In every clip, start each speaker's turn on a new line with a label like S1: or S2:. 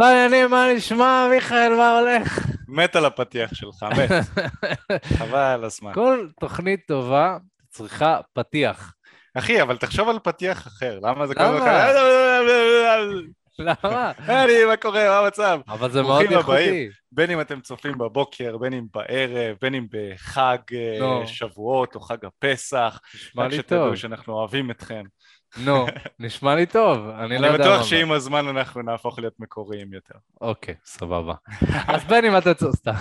S1: בעניינים, מה נשמע, מיכאל, מה הולך?
S2: מת על הפתיח שלך, מת. חבל על הזמן.
S1: כל תוכנית טובה צריכה פתיח.
S2: אחי, אבל תחשוב על פתיח אחר, למה זה? כל
S1: למה?
S2: אני, מה קורה, מה המצב?
S1: אבל זה מאוד. איכותי.
S2: בין אם אתם צופים בבוקר, בין אם בערב, בין אם בחג אה,
S1: נו.
S2: שבועות או חג הפסח,
S1: נשמע
S2: רק
S1: לי
S2: שתדעו
S1: טוב.
S2: שאנחנו אוהבים אתכם.
S1: נו, נשמע לי טוב, אני לא
S2: אני
S1: יודע מה.
S2: בטוח שעם הזמן אנחנו נהפוך להיות מקוריים יותר.
S1: אוקיי, סבבה. אז בין אם אתה סתם.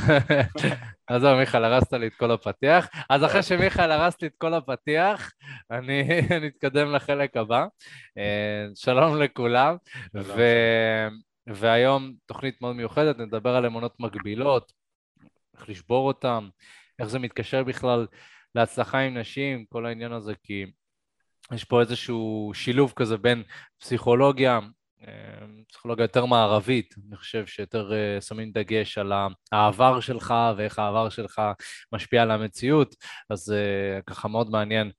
S1: עזוב, מיכאל, הרסת לי את כל הפתיח. אז אחרי שמיכאל הרס לי את כל הפתיח, אני נתקדם לחלק הבא. אה, שלום לכולם, והיום תוכנית מאוד מיוחדת, נדבר על אמונות מגבילות, איך לשבור אותן, איך זה מתקשר בכלל להצלחה עם נשים, כל העניין הזה, כי יש פה איזשהו שילוב כזה בין פסיכולוגיה, אה, פסיכולוגיה יותר מערבית, אני חושב שיותר אה, שמים דגש על העבר שלך ואיך העבר שלך משפיע על המציאות, אז אה, ככה מאוד מעניין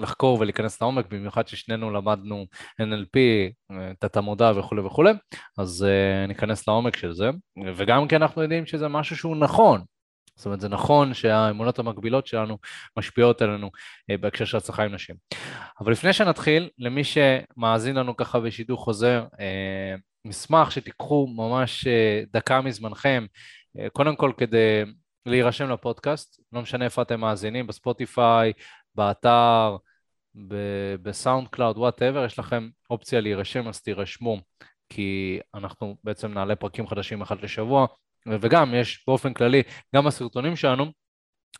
S1: לחקור ולהיכנס לעומק, במיוחד ששנינו למדנו NLP, אה, תת-המודע וכולי וכולי, אז ניכנס לעומק של זה, וגם כי אנחנו יודעים שזה משהו שהוא נכון. זאת אומרת, זה נכון שהאמונות המגבילות שלנו משפיעות עלינו אה, בהקשר של הצלחה עם נשים. אבל לפני שנתחיל, למי שמאזין לנו ככה בשידור חוזר, אה, נשמח שתיקחו ממש אה, דקה מזמנכם, קודם כל כדי להירשם לפודקאסט, לא משנה איפה אתם מאזינים, ב Spotify, באתר, ב SoundCloud, whatever, יש לכם אופציה להירשם, אז תירשמו, כי אנחנו בעצם נעלה פרקים חדשים אחת לשבוע, וגם יש באופן כללי, גם הסרטונים שלנו,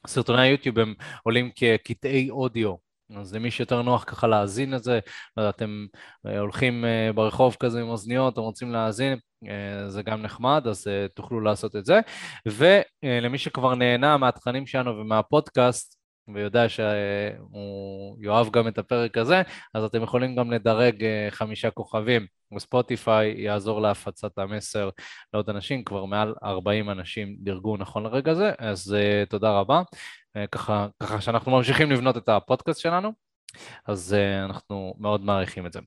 S1: סרטוני היוטיוב הם עולים כקטעי אודיו, אז למי שיותר נוח ככה להאזין לזה, לא יודע, אתם אה, הולכים אה, ברחוב כזה עם אוזניות, אתם רוצים להאזין, אה, זה גם נחמד, אז תוכלו לעשות את זה. ולמי שכבר נהנה מהתכנים שלנו ומהפודקאסט, ויודע שהוא יאהב גם את הפרק הזה, אז אתם יכולים גם לדרג אה, חמישה כוכבים. בספוטיפיי יעזור להפצת המסר לעוד אנשים, כבר מעל 40 אנשים דירגו נכון לרגע זה, אז uh, תודה רבה. Uh, ככה, ככה שאנחנו ממשיכים לבנות את הפודקאסט שלנו, אז uh, אנחנו מאוד מעריכים את זה.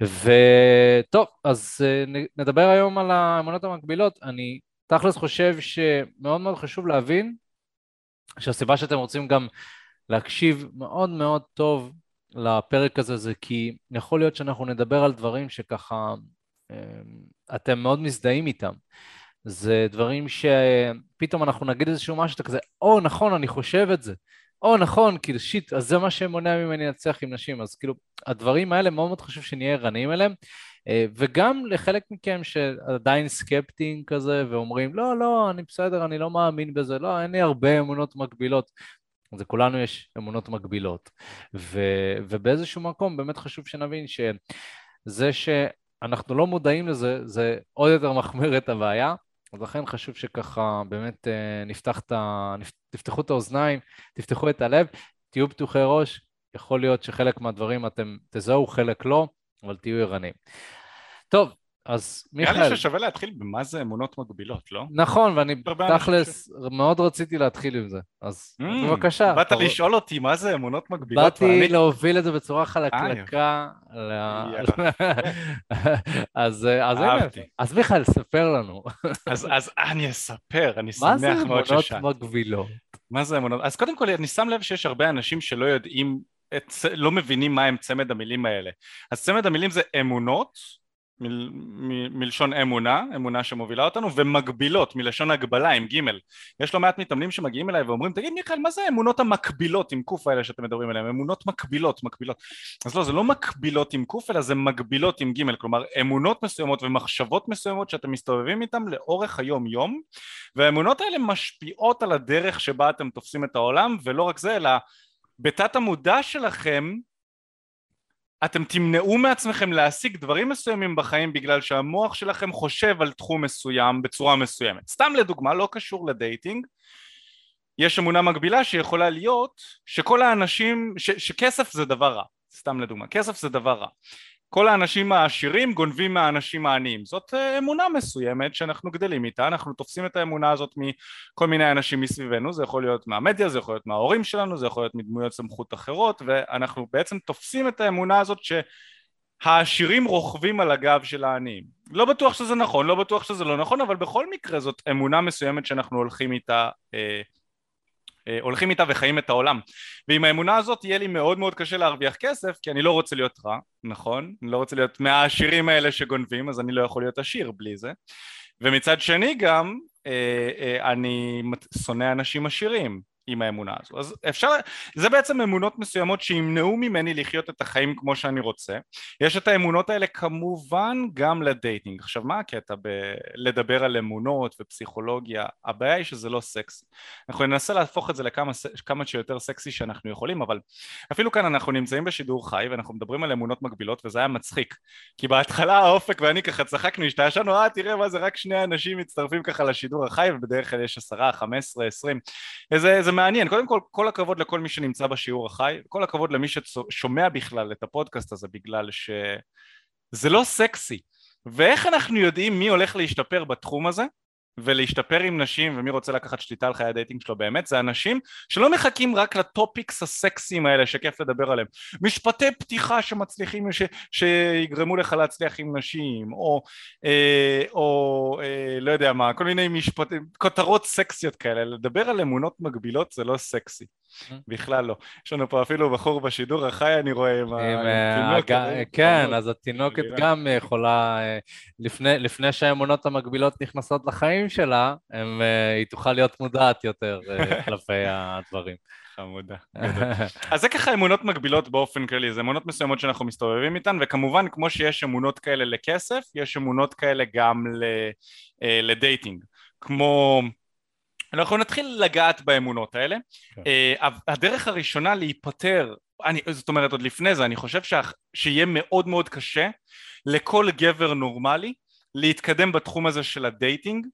S1: וטוב, אז uh, נדבר היום על האמונות המקבילות. אני תכלס חושב שמאוד מאוד חשוב להבין שהסיבה שאתם רוצים גם להקשיב מאוד מאוד טוב לפרק הזה זה כי יכול להיות שאנחנו נדבר על דברים שככה אה, אתם מאוד מזדהים איתם. זה דברים שפתאום אנחנו נגיד איזשהו משהו, אתה כזה, או נכון, אני חושב את זה. או נכון, כאילו שיט, אז זה מה שמונע ממני להצליח עם נשים. אז כאילו, הדברים האלה מאוד מאוד חשוב שנהיה ערניים אליהם. אה, וגם לחלק מכם שעדיין סקפטיים כזה, ואומרים, לא, לא, אני בסדר, אני לא מאמין בזה, לא, אין לי הרבה אמונות מקבילות. אז לכולנו יש אמונות מקבילות. ו, ובאיזשהו מקום באמת חשוב שנבין שזה שאנחנו לא מודעים לזה, זה עוד יותר מחמיר את הבעיה. אז לכן חשוב שככה באמת אה, נפתח את ה... תפתחו את האוזניים, תפתחו את הלב, תהיו פתוחי ראש, יכול להיות שחלק מהדברים אתם תזהו, חלק לא, אבל תהיו ערניים. טוב, אז
S2: נראה
S1: מיכאל,
S2: לי ששווה להתחיל במה זה אמונות מגבילות, לא?
S1: נכון, ואני תכלס מאוד רציתי להתחיל עם זה, אז
S2: Mm,
S1: בבקשה.
S2: באת לשאול אותי מה זה אמונות מגבילות,
S1: באתי
S2: ואני-
S1: להוביל את זה בצורה
S2: אה,
S1: חלקלקה. ל-. אז אז הנה. אז מיכאל, ספר לנו,
S2: אז אז אני אספר, אני
S1: מה זה
S2: שמח מאוד
S1: אמונות
S2: ששאלת.
S1: מגבילות?
S2: מה זה אמונות? אז קודם כל אני שם לב שיש הרבה אנשים שלא יודעים, את, לא מבינים מה הם צמד המילים האלה. אז צמד המילים זה אמונות, מל, מ, מלשון אמונה, אמונה שמובילה אותנו, ומגבילות, מלשון הגבלה עם ג'. יש לא מעט מתאמנים שמגיעים אליי ואומרים, תגיד מיכאל, מה זה האמונות המקבילות עם קוף האלה שאתם מדברים עליהן? אמונות מקבילות, מקבילות. אז לא, זה לא מקבילות עם קוף, אלא זה מגבילות עם ג', כלומר אמונות מסוימות ומחשבות מסוימות שאתם מסתובבים איתן לאורך היום-יום, והאמונות האלה משפיעות על הדרך שבה אתם תופסים את העולם, ולא רק זה, אלא בתת המודע שלכם אתם תמנעו מעצמכם להשיג דברים מסוימים בחיים בגלל שהמוח שלכם חושב על תחום מסוים בצורה מסוימת. סתם לדוגמה, לא קשור לדייטינג, יש אמונה מקבילה שיכולה להיות שכל האנשים, ש, שכסף זה דבר רע, סתם לדוגמה, כסף זה דבר רע. כל האנשים העשירים גונבים מהאנשים העניים. זאת אה, אמונה מסוימת שאנחנו גדלים איתה, אנחנו תופסים את האמונה הזאת מכל מיני אנשים מסביבנו, זה יכול להיות מהמדיה, זה יכול להיות מההורים שלנו, זה יכול להיות מדמויות סמכות אחרות, ואנחנו בעצם תופסים את האמונה הזאת שהעשירים רוכבים על הגב של העניים. לא בטוח שזה נכון, לא בטוח שזה לא נכון, אבל בכל מקרה זאת אמונה מסוימת שאנחנו הולכים איתה אה, הולכים איתה וחיים את העולם. ועם האמונה הזאת יהיה לי מאוד מאוד קשה להרוויח כסף כי אני לא רוצה להיות רע, נכון? אני לא רוצה להיות מהעשירים האלה שגונבים אז אני לא יכול להיות עשיר בלי זה. ומצד שני גם אה, אה, אני שונא אנשים עשירים עם האמונה הזו. אז אפשר, זה בעצם אמונות מסוימות שימנעו ממני לחיות את החיים כמו שאני רוצה. יש את האמונות האלה כמובן גם לדייטינג. עכשיו מה הקטע בלדבר על אמונות ופסיכולוגיה? הבעיה היא שזה לא סקסי. אנחנו ננסה להפוך את זה לכמה שיותר סקסי שאנחנו יכולים, אבל אפילו כאן אנחנו נמצאים בשידור חי ואנחנו מדברים על אמונות מקבילות וזה היה מצחיק. כי בהתחלה האופק ואני ככה צחקנו, השתעשענו, אה תראה מה זה רק שני אנשים מצטרפים ככה לשידור החי ובדרך כלל יש עשרה, חמש עשרה, עשרים. איזה, מעניין, קודם כל כל הכבוד לכל מי שנמצא בשיעור החי, כל הכבוד למי ששומע בכלל את הפודקאסט הזה בגלל שזה לא סקסי. ואיך אנחנו יודעים מי הולך להשתפר בתחום הזה ולהשתפר עם נשים ומי רוצה לקחת שליטה על חיי ה dating שלו באמת זה אנשים שלא מחכים רק ל topics הסקסיים האלה שכיף לדבר עליהם. משפטי פתיחה שמצליחים ש, שיגרמו לך להצליח עם נשים או, אה, או אה, לא יודע מה כל מיני משפטים כותרות סקסיות כאלה. לדבר על אמונות מגבילות זה לא סקסי בכלל לא. יש לנו פה אפילו בחור בשידור החי, אני רואה, עם
S1: התינוקת. אה, כן, אז התינוקת גם יכולה, אה, לפני שהאמונות המקבילות נכנסות לחיים שלה, אה, היא תוכל להיות מודעת יותר כלפי הדברים.
S2: חמודה. אז זה ככה אמונות מקבילות באופן כללי, זה אמונות מסוימות שאנחנו מסתובבים איתן, וכמובן כמו שיש אמונות כאלה לכסף, יש אמונות כאלה גם לדייטינג. כמו אנחנו נתחיל לגעת באמונות האלה. כן. Uh, הדרך הראשונה להיפטר, אני, זאת אומרת עוד לפני זה, אני חושב ש, שיהיה מאוד מאוד קשה לכל גבר נורמלי להתקדם בתחום הזה של הדייטינג,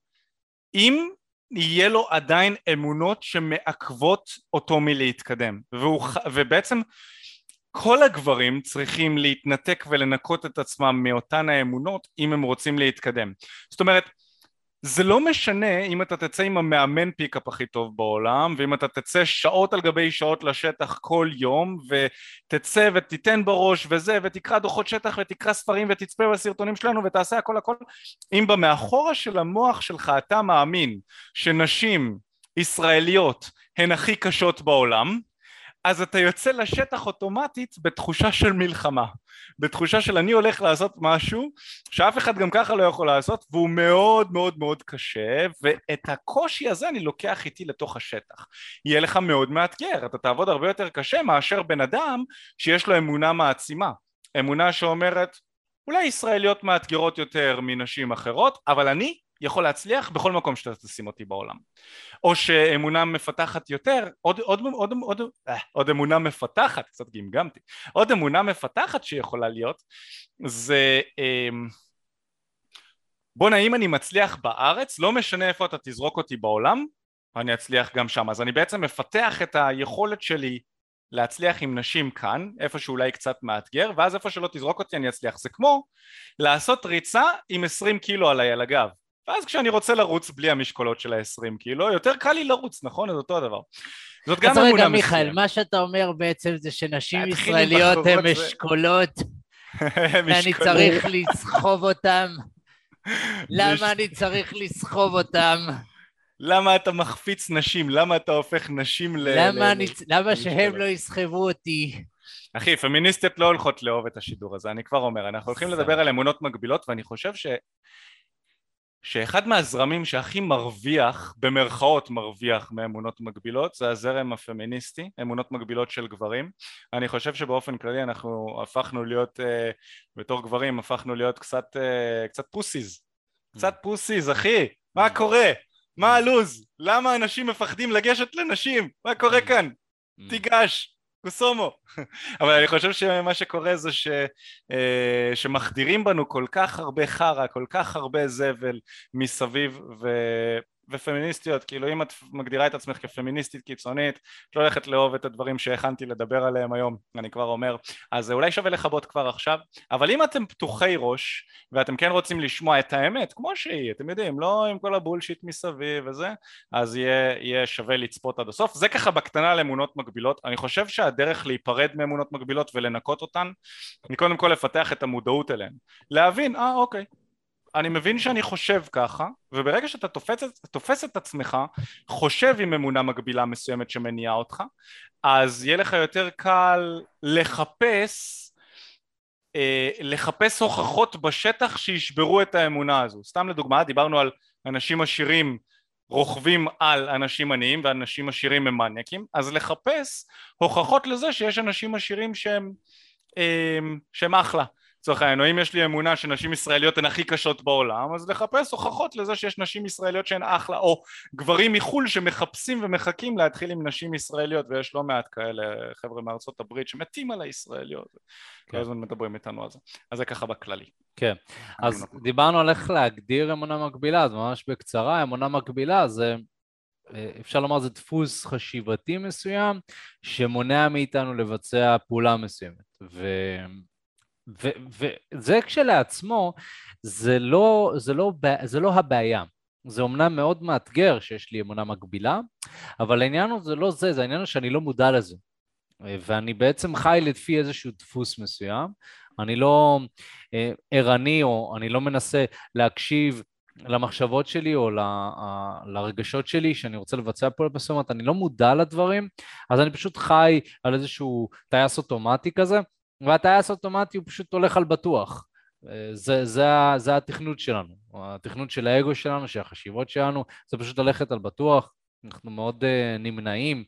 S2: אם יהיה לו עדיין אמונות שמעכבות אותו מלהתקדם. והוא, ובעצם כל הגברים צריכים להתנתק ולנקות את עצמם מאותן האמונות אם הם רוצים להתקדם. זאת אומרת, זה לא משנה אם אתה תצא עם המאמן פיקאפ הכי טוב בעולם ואם אתה תצא שעות על גבי שעות לשטח כל יום ותצא ותיתן בראש וזה ותקרא דוחות שטח ותקרא ספרים ותצפה בסרטונים שלנו ותעשה הכל הכל. אם במאחורה של המוח שלך אתה מאמין שנשים ישראליות הן הכי קשות בעולם אז אתה יוצא לשטח אוטומטית בתחושה של מלחמה בתחושה של אני הולך לעשות משהו שאף אחד גם ככה לא יכול לעשות והוא מאוד מאוד מאוד קשה ואת הקושי הזה אני לוקח איתי לתוך השטח. יהיה לך מאוד מאתגר אתה תעבוד הרבה יותר קשה מאשר בן אדם שיש לו אמונה מעצימה. אמונה שאומרת אולי ישראליות מאתגרות יותר מנשים אחרות אבל אני יכול להצליח בכל מקום שאתה תשים אותי בעולם או שאמונה מפתחת יותר עוד, עוד, עוד, עוד, אה, עוד אמונה מפתחת קצת גמגמתי עוד אמונה מפתחת שיכולה להיות זה אה, בואנה אם אני מצליח בארץ לא משנה איפה אתה תזרוק אותי בעולם אני אצליח גם שם אז אני בעצם מפתח את היכולת שלי להצליח עם נשים כאן, איפה שאולי קצת מאתגר, ואז איפה שלא תזרוק אותי אני אצליח. זה כמו לעשות ריצה עם 20 קילו עליי על הגב. ואז כשאני רוצה לרוץ בלי המשקולות של ה-20 קילו, יותר קל לי לרוץ, נכון? זה אותו הדבר.
S3: זאת גם אמונה מסוימת. אז רגע, מיכאל, מה שאתה אומר בעצם זה שנשים ישראליות הן אשכולות, ואני צריך לסחוב אותם. למה אני צריך לסחוב אותם?
S2: למה אתה מחפיץ נשים? למה אתה הופך נשים ל...
S3: למה, אני... למה שהם לא יסחבו אותי?
S2: אחי, פמיניסטיות לא הולכות לאהוב את השידור הזה, אני כבר אומר, אנחנו הולכים לדבר על אמונות מגבילות ואני חושב ש... שאחד מהזרמים שהכי מרוויח, במרכאות מרוויח מאמונות מגבילות, זה הזרם הפמיניסטי, אמונות מגבילות של גברים. אני חושב שבאופן כללי אנחנו הפכנו להיות, uh, בתור גברים הפכנו להיות קצת, uh, קצת פוסיז. קצת mm. פוסיז, אחי, מה mm. קורה? מה הלו"ז? למה אנשים מפחדים לגשת לנשים? מה קורה mm. כאן? תיגש, קוסומו. אבל אני חושב שמה שקורה זה ש, אה, שמחדירים בנו כל כך הרבה חרא, כל כך הרבה זבל מסביב ו... ופמיניסטיות, כאילו אם את מגדירה את עצמך כפמיניסטית קיצונית, את לא הולכת לאהוב את הדברים שהכנתי לדבר עליהם היום, אני כבר אומר, אז אולי שווה לכבות כבר עכשיו, אבל אם אתם פתוחי ראש, ואתם כן רוצים לשמוע את האמת, כמו שהיא, אתם יודעים, לא עם כל הבולשיט מסביב וזה, אז יהיה, יהיה שווה לצפות עד הסוף. זה ככה בקטנה על אמונות מגבילות, אני חושב שהדרך להיפרד מאמונות מגבילות ולנקות אותן, היא קודם כל לפתח את המודעות אליהן, להבין, אה אוקיי, אני מבין שאני חושב ככה, וברגע שאתה תופס, תופס את עצמך, חושב עם אמונה מגבילה מסוימת שמניעה אותך, אז יהיה לך יותר קל לחפש אה, לחפש הוכחות בשטח שישברו את האמונה הזו. סתם לדוגמה, דיברנו על אנשים עשירים רוכבים על אנשים עניים ואנשים עשירים הם מניאקים, אז לחפש הוכחות לזה שיש אנשים עשירים שהם, אה, שהם אחלה. לצורך העניין, אם יש לי אמונה שנשים ישראליות הן הכי קשות בעולם, אז לחפש הוכחות לזה שיש נשים ישראליות שהן אחלה, או גברים מחו"ל שמחפשים ומחכים להתחיל עם נשים ישראליות, ויש לא מעט כאלה חבר'ה מארצות הברית שמתים על הישראליות, כן. כל הזמן מדברים איתנו על זה. אז זה ככה בכללי.
S1: כן, אז דיברנו על איך להגדיר אמונה מקבילה, אז ממש בקצרה, אמונה מקבילה זה אה, אפשר לומר זה דפוס חשיבתי מסוים שמונע מאיתנו לבצע פעולה מסוימת. ו... וזה כשלעצמו, זה לא, זה, לא, זה לא הבעיה. זה אומנם מאוד מאתגר שיש לי אמונה מקבילה, אבל העניין הוא זה לא זה, זה העניין הוא שאני לא מודע לזה. ואני בעצם חי לפי איזשהו דפוס מסוים, אני לא אה, ערני או אני לא מנסה להקשיב למחשבות שלי או ל, לרגשות שלי שאני רוצה לבצע פעולה מסוימת, אני לא מודע לדברים, אז אני פשוט חי על איזשהו טייס אוטומטי כזה, והטייס אוטומטי הוא פשוט הולך על בטוח. אה, זה, זה, זה התכנות שלנו, התכנות של האגו שלנו, של החשיבות שלנו, זה פשוט ללכת על בטוח, אנחנו מאוד uh, נמנעים,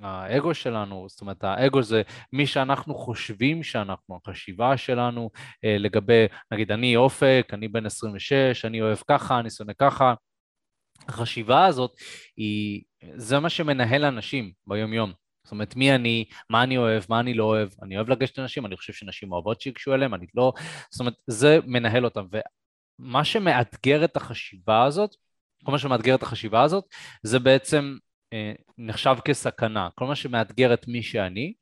S1: האגו שלנו, זאת אומרת האגו זה מי שאנחנו חושבים שאנחנו, החשיבה שלנו uh, לגבי, נגיד אני אופק, אני בן 26, אני אוהב ככה, אני שונא ככה, החשיבה הזאת היא, זה מה שמנהל אנשים ביום יום. זאת אומרת, מי אני, מה אני אוהב, מה אני לא אוהב, אני אוהב לגשת לנשים, אני חושב שנשים אוהבות שיגשו אליהם, אני לא, זאת אומרת, זה מנהל אותם. ומה שמאתגר את החשיבה הזאת, כל מה שמאתגר את החשיבה הזאת, זה בעצם אה, נחשב כסכנה. כל מה שמאתגר את מי שאני,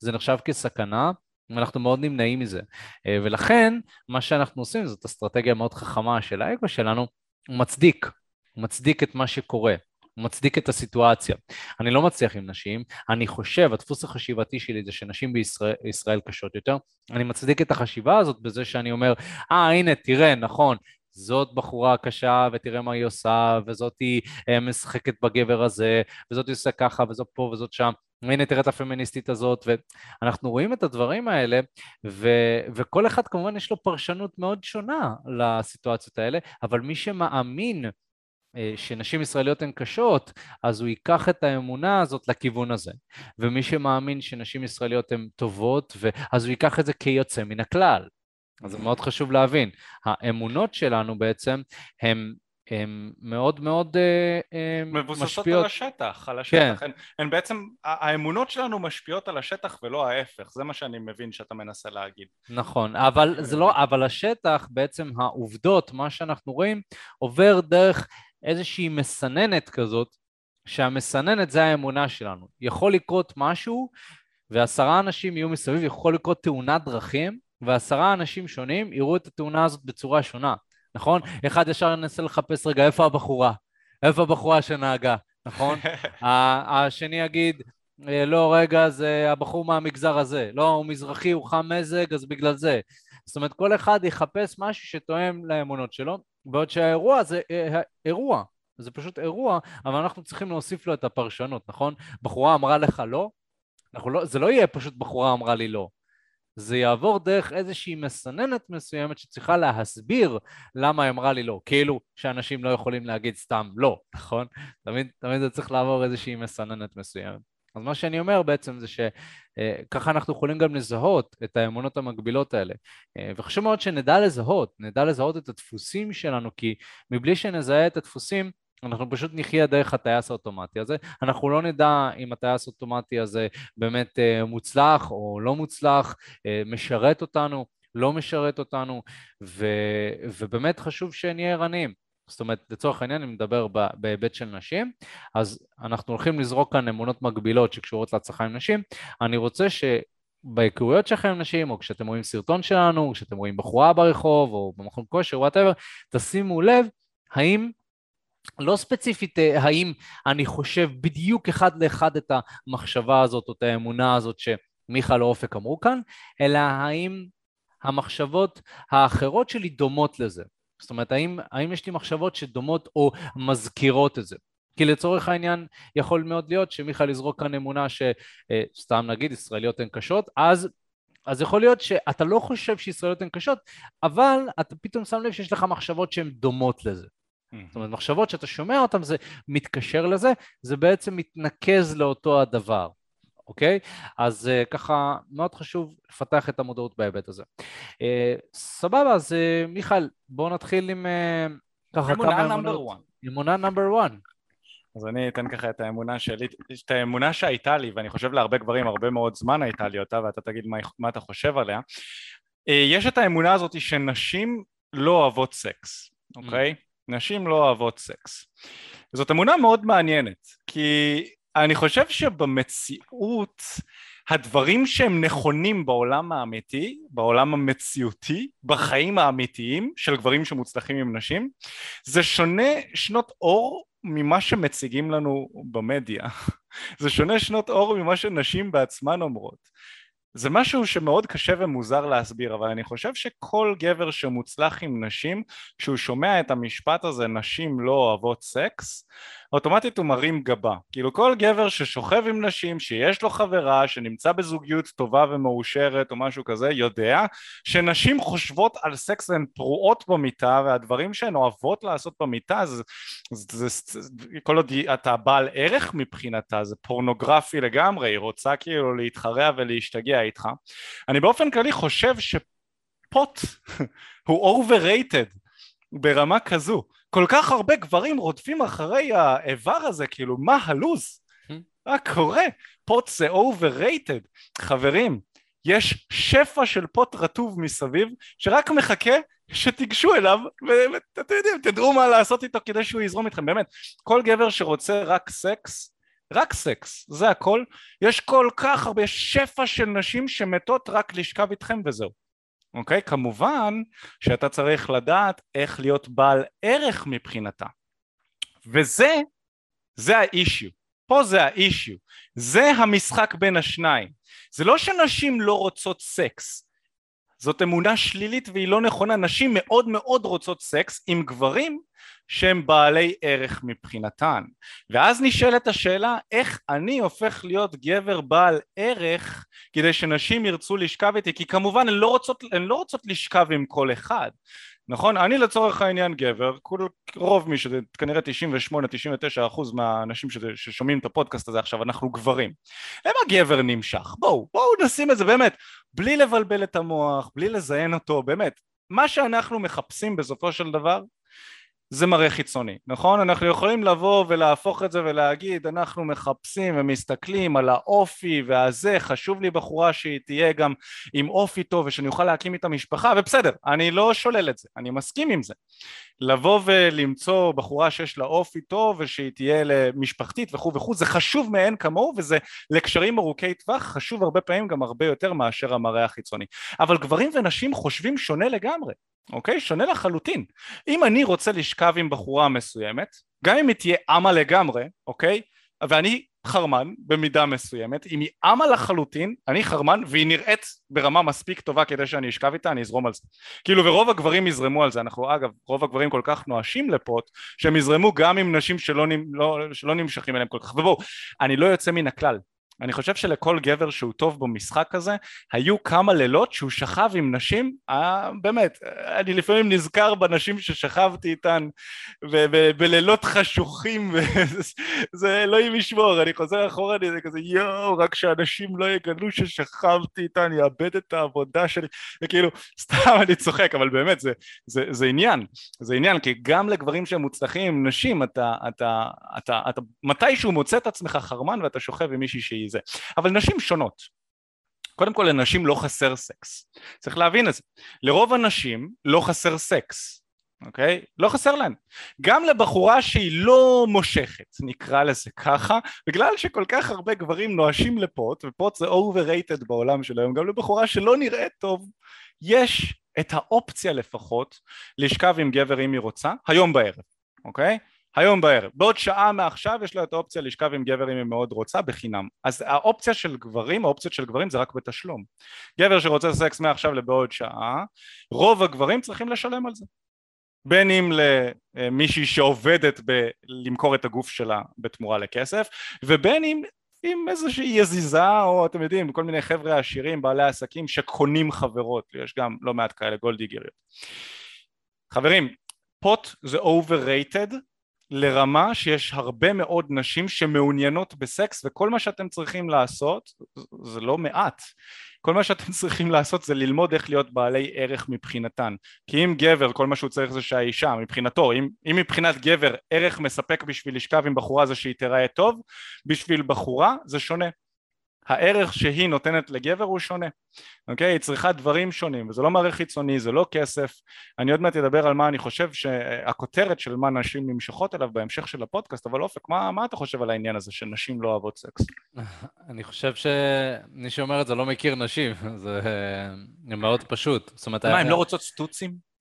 S1: זה נחשב כסכנה, ואנחנו מאוד נמנעים מזה. אה, ולכן, מה שאנחנו עושים, זאת אסטרטגיה מאוד חכמה של האגו שלנו, הוא מצדיק, הוא מצדיק את מה שקורה. מצדיק את הסיטואציה. אני לא מצליח עם נשים, אני חושב, הדפוס החשיבתי שלי זה שנשים בישראל קשות יותר, אני מצדיק את החשיבה הזאת בזה שאני אומר, אה, ah, הנה, תראה, נכון, זאת בחורה קשה ותראה מה היא עושה, וזאת היא אה, משחקת בגבר הזה, וזאת היא עושה ככה, וזאת פה וזאת שם. והנה תראה את הפמיניסטית הזאת, ואנחנו רואים את הדברים האלה, ו, וכל אחד כמובן יש לו פרשנות מאוד שונה לסיטואציות האלה, אבל מי שמאמין שנשים ישראליות הן קשות, אז הוא ייקח את האמונה הזאת לכיוון הזה. ומי שמאמין שנשים ישראליות הן טובות, אז הוא ייקח את זה כיוצא מן הכלל. אז זה מאוד חשוב להבין. האמונות שלנו בעצם הן הן מאוד מאוד אה,
S2: אה, מבוססות משפיעות. על השטח, על השטח. כן. הן, הן בעצם, האמונות שלנו משפיעות על השטח ולא ההפך, זה מה שאני מבין שאתה מנסה להגיד.
S1: נכון, אבל זה לא, אבל השטח, בעצם העובדות, מה שאנחנו רואים, עובר דרך איזושהי מסננת כזאת, שהמסננת זה האמונה שלנו. יכול לקרות משהו ועשרה אנשים יהיו מסביב, יכול לקרות תאונת דרכים, ועשרה אנשים שונים יראו את התאונה הזאת בצורה שונה, נכון? אחד ישר ינסה לחפש רגע איפה הבחורה, איפה הבחורה שנהגה, נכון? השני יגיד, אה, לא, רגע, זה הבחור מהמגזר הזה, לא, הוא מזרחי, הוא חם מזג, אז בגלל זה. זאת אומרת, כל אחד יחפש משהו שתואם לאמונות שלו, בעוד שהאירוע זה אה, אירוע, זה פשוט אירוע, אבל אנחנו צריכים להוסיף לו את הפרשנות, נכון? בחורה אמרה לך לא, לא זה לא יהיה פשוט בחורה אמרה לי לא. זה יעבור דרך איזושהי מסננת מסוימת שצריכה להסביר למה היא אמרה לי לא. כאילו שאנשים לא יכולים להגיד סתם לא, נכון? תמיד, תמיד זה צריך לעבור איזושהי מסננת מסוימת. אז מה שאני אומר בעצם זה שככה אה, אנחנו יכולים גם לזהות את האמונות המקבילות האלה. אה, וחשוב מאוד שנדע לזהות, נדע לזהות את הדפוסים שלנו, כי מבלי שנזהה את הדפוסים, אנחנו פשוט נחיה דרך הטייס האוטומטי הזה, אנחנו לא נדע אם הטייס האוטומטי הזה באמת אה, מוצלח או לא מוצלח, משרת אותנו, לא משרת אותנו, ו, ובאמת חשוב שנהיה ערניים. זאת אומרת, לצורך העניין, אני מדבר בהיבט של נשים, אז אנחנו הולכים לזרוק כאן אמונות מגבילות שקשורות להצלחה עם נשים. אני רוצה ש... בהיכרויות שלכם עם נשים, או כשאתם רואים סרטון שלנו, או כשאתם רואים בחורה ברחוב, או במכון כושר, וואטאבר, תשימו לב האם, לא ספציפית האם אני חושב בדיוק אחד לאחד את המחשבה הזאת, או את האמונה הזאת שמיכל אופק אמרו כאן, אלא האם המחשבות האחרות שלי דומות לזה. זאת אומרת, האם, האם יש לי מחשבות שדומות או מזכירות את זה? כי לצורך העניין יכול מאוד להיות שמיכאל יזרוק כאן אמונה שסתם אה, נגיד ישראליות הן קשות, אז, אז יכול להיות שאתה לא חושב שישראליות הן קשות, אבל אתה פתאום שם לב שיש לך מחשבות שהן דומות לזה. זאת אומרת, מחשבות שאתה שומע אותן זה מתקשר לזה, זה בעצם מתנקז לאותו הדבר. אוקיי? אז אה, ככה מאוד חשוב לפתח את המודעות בהיבט הזה. אה, סבבה, אז אה, מיכאל, בואו נתחיל עם אה,
S2: ככה אמונה כמה אמונות. אמונה number 1.
S1: אמונה number 1.
S2: אז אני אתן ככה את האמונה שלי, את האמונה שהייתה לי, ואני חושב להרבה גברים הרבה מאוד זמן הייתה לי אותה, ואתה תגיד מה, מה אתה חושב עליה. יש את האמונה הזאת שנשים לא אוהבות סקס, אוקיי? אמ. נשים לא אוהבות סקס. זאת אמונה מאוד מעניינת, כי אני חושב שבמציאות הדברים שהם נכונים בעולם האמיתי, בעולם המציאותי, בחיים האמיתיים של גברים שמוצלחים עם נשים, זה שונה שנות אור ממה שמציגים לנו במדיה. זה שונה שנות אור ממה שנשים בעצמן אומרות. זה משהו שמאוד קשה ומוזר להסביר, אבל אני חושב שכל גבר שמוצלח עם נשים, כשהוא שומע את המשפט הזה, נשים לא אוהבות סקס, אוטומטית הוא מרים גבה. כאילו כל גבר ששוכב עם נשים, שיש לו חברה, שנמצא בזוגיות טובה ומאושרת או משהו כזה, יודע שנשים חושבות על סקס והן פרועות במיטה, והדברים שהן אוהבות לעשות במיטה, זה, זה, זה, זה כל עוד אתה בעל ערך מבחינתה, זה פורנוגרפי לגמרי, היא רוצה כאילו להתחרע ולהשתגע איתך. אני באופן כללי חושב שפוט הוא overrated ברמה כזו. כל כך הרבה גברים רודפים אחרי האיבר הזה, כאילו מה הלו"ז? מה קורה? פוט זה overrated. חברים, יש שפע של פוט רטוב מסביב, שרק מחכה שתיגשו אליו, ואתם יודעים, תדעו מה לעשות איתו כדי שהוא יזרום איתכם. באמת, כל גבר שרוצה רק סקס, רק סקס, זה הכל. יש כל כך הרבה, שפע של נשים שמתות רק לשכב איתכם וזהו. אוקיי? כמובן שאתה צריך לדעת איך להיות בעל ערך מבחינתה. וזה, זה האישיו. פה זה האישיו. זה המשחק בין השניים. זה לא שנשים לא רוצות סקס. זאת אמונה שלילית והיא לא נכונה. נשים מאוד מאוד רוצות סקס עם גברים שהם בעלי ערך מבחינתן. ואז נשאלת השאלה איך אני הופך להיות גבר בעל ערך כדי שנשים ירצו לשכב איתי, כי כמובן הן לא רוצות, הן לא רוצות לשכב עם כל אחד. נכון? אני לצורך העניין גבר, כול, רוב מי שזה כנראה 98-99 אחוז מהאנשים ששומעים את הפודקאסט הזה עכשיו אנחנו גברים. למה גבר נמשך? בואו, בואו נשים את זה באמת, בלי לבלבל את המוח, בלי לזיין אותו, באמת. מה שאנחנו מחפשים בסופו של דבר זה מראה חיצוני, נכון? אנחנו יכולים לבוא ולהפוך את זה ולהגיד אנחנו מחפשים ומסתכלים על האופי והזה, חשוב לי בחורה שהיא תהיה גם עם אופי טוב ושאני אוכל להקים איתה משפחה ובסדר, אני לא שולל את זה, אני מסכים עם זה. לבוא ולמצוא בחורה שיש לה אופי טוב ושהיא תהיה למשפחתית וכו' וכו', זה חשוב מאין כמוהו וזה לקשרים ארוכי טווח חשוב הרבה פעמים גם הרבה יותר מאשר המראה החיצוני. אבל גברים ונשים חושבים שונה לגמרי. אוקיי? שונה לחלוטין. אם אני רוצה לשכב עם בחורה מסוימת, גם אם היא תהיה אמה לגמרי, אוקיי? ואני חרמן במידה מסוימת, אם היא אמה לחלוטין, אני חרמן והיא נראית ברמה מספיק טובה כדי שאני אשכב איתה, אני אזרום על זה. כאילו ורוב הגברים יזרמו על זה, אנחנו אגב, רוב הגברים כל כך נואשים לפוט, שהם יזרמו גם עם נשים שלא, לא, שלא נמשכים אליהם כל כך. ובואו, אני לא יוצא מן הכלל, אני חושב שלכל גבר שהוא טוב במשחק הזה היו כמה לילות שהוא שכב עם נשים, אה, באמת, אני לפעמים נזכר בנשים ששכבתי איתן בלילות חשוכים, זה אלוהים ישמור, אני חוזר אחורה, אני כזה יואו, רק שאנשים לא יגלו ששכבתי איתן, אני אאבד את העבודה שלי, וכאילו, סתם אני צוחק, אבל באמת זה, זה, זה עניין, זה עניין, כי גם לגברים שהם מוצלחים, נשים, אתה, אתה, אתה, אתה, אתה מתישהו מוצא את עצמך חרמן ואתה שוכב עם מישהי שהיא זה. אבל נשים שונות. קודם כל לנשים לא חסר סקס, צריך להבין את זה. לרוב הנשים לא חסר סקס, אוקיי? לא חסר להן. גם לבחורה שהיא לא מושכת, נקרא לזה ככה, בגלל שכל כך הרבה גברים נואשים לפוט, ופוט זה overrated בעולם של היום, גם לבחורה שלא נראית טוב, יש את האופציה לפחות לשכב עם גבר אם היא רוצה, היום בערב, אוקיי? היום בערב. בעוד שעה מעכשיו יש לה את האופציה לשכב עם גבר אם היא מאוד רוצה בחינם. אז האופציה של גברים, האופציות של גברים זה רק בתשלום. גבר שרוצה סקס מעכשיו לבעוד שעה, רוב הגברים צריכים לשלם על זה. בין אם למישהי שעובדת בלמכור את הגוף שלה בתמורה לכסף, ובין אם עם איזושהי יזיזה, או אתם יודעים, כל מיני חבר'ה עשירים, בעלי עסקים שקונים חברות, יש גם לא מעט כאלה גולדיגריות. חברים, פוט זה overrated לרמה שיש הרבה מאוד נשים שמעוניינות בסקס וכל מה שאתם צריכים לעשות זה לא מעט כל מה שאתם צריכים לעשות זה ללמוד איך להיות בעלי ערך מבחינתן. כי אם גבר כל מה שהוא צריך זה שהאישה מבחינתו אם, אם מבחינת גבר ערך מספק בשביל לשכב עם בחורה זה שהיא תיראה טוב בשביל בחורה זה שונה הערך שהיא נותנת לגבר הוא שונה, אוקיי? היא צריכה דברים שונים, וזה לא מראה חיצוני, זה לא כסף. אני עוד מעט אדבר על מה אני חושב שהכותרת של מה נשים נמשכות אליו בהמשך של הפודקאסט, אבל אופק, מה, מה אתה חושב על העניין הזה שנשים לא אוהבות סקס?
S1: אני חושב שמי שאומר את זה לא מכיר נשים, זה מאוד פשוט.
S2: זאת אומרת... מה, הן לא רוצות סטוצים?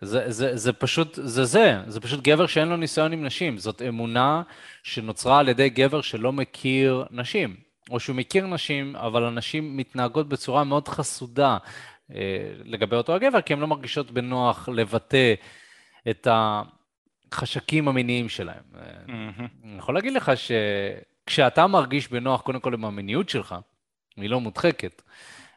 S1: זה, זה, זה פשוט, זה זה, זה פשוט גבר שאין לו ניסיון עם נשים, זאת אמונה שנוצרה על ידי גבר שלא מכיר נשים. או שהוא מכיר נשים, אבל הנשים מתנהגות בצורה מאוד חסודה אה, לגבי אותו הגבר, כי הן לא מרגישות בנוח לבטא את החשקים המיניים שלהם. Mm-hmm. אני יכול להגיד לך שכשאתה מרגיש בנוח קודם כל עם המיניות שלך, היא לא מודחקת,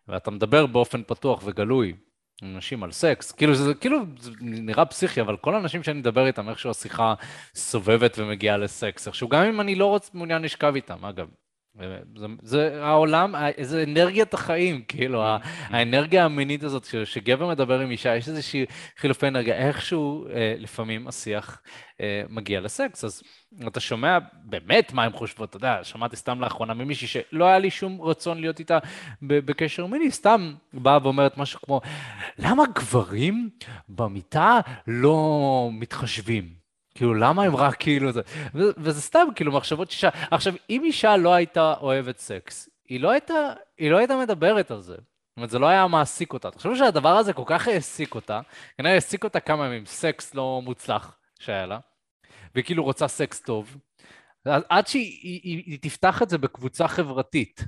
S1: ואתה מדבר באופן פתוח וגלוי עם נשים על סקס, כאילו זה כאילו זה נראה פסיכי, אבל כל האנשים שאני מדבר איתם, איכשהו השיחה סובבת ומגיעה לסקס, איכשהו גם אם אני לא רוצה מעוניין לשכב איתם, אגב, זה, זה העולם, זה אנרגיית החיים, כאילו, האנרגיה המינית הזאת, שגבר מדבר עם אישה, יש איזושהי חילופי אנרגיה, איכשהו אה, לפעמים השיח אה, מגיע לסקס, אז אתה שומע באמת מה הן חושבות, אתה יודע, שמעתי סתם לאחרונה ממישהי שלא היה לי שום רצון להיות איתה בקשר מיני, סתם באה ואומרת משהו כמו, למה גברים במיטה לא מתחשבים? כאילו, למה הם רק כאילו זה? וזה סתם, כאילו, מחשבות אישה. עכשיו, אם אישה לא הייתה אוהבת סקס, היא לא הייתה, היא לא הייתה מדברת על זה. זאת אומרת, זה לא היה מעסיק אותה. תחשבו שהדבר הזה כל כך העסיק אותה, כנראה העסיק אותה כמה ימים, סקס לא מוצלח שהיה לה, והיא כאילו רוצה סקס טוב, עד שהיא היא, היא, היא תפתח את זה בקבוצה חברתית.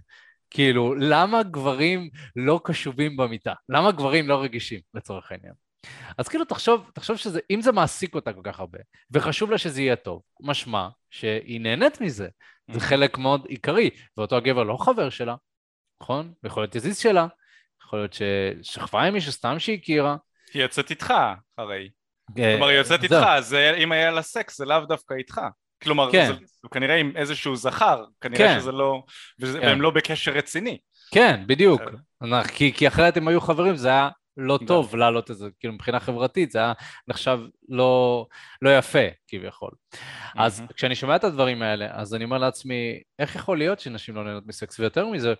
S1: כאילו, למה גברים לא קשובים במיטה? למה גברים לא רגישים, לצורך העניין? אז כאילו תחשוב, תחשוב שזה, אם זה מעסיק אותה כל כך הרבה, וחשוב לה שזה יהיה טוב, משמע שהיא נהנית מזה, זה mm-hmm. חלק מאוד עיקרי, ואותו הגבר לא חבר שלה, נכון? יכול להיות יזיז שלה, יכול להיות ששכבה עם מישהו סתם שהיא הכירה.
S2: היא יוצאת איתך, הרי. אה, כלומר, היא יוצאת איתך, אז אם היה לה סקס, זה לאו דווקא איתך. כלומר, כן. זה, זה כנראה עם איזשהו זכר, כנראה כן. שזה לא, וזה, כן. והם לא בקשר רציני.
S1: כן, בדיוק. כי, כי אחרת הם היו חברים, זה היה לא טוב להעלות את זה, כאילו מבחינה חברתית זה היה נחשב לא, לא יפה כביכול. אז כשאני שומע את הדברים האלה, אז אני אומר לעצמי, איך יכול להיות שנשים לא נהנות מסקס? ויותר מזה,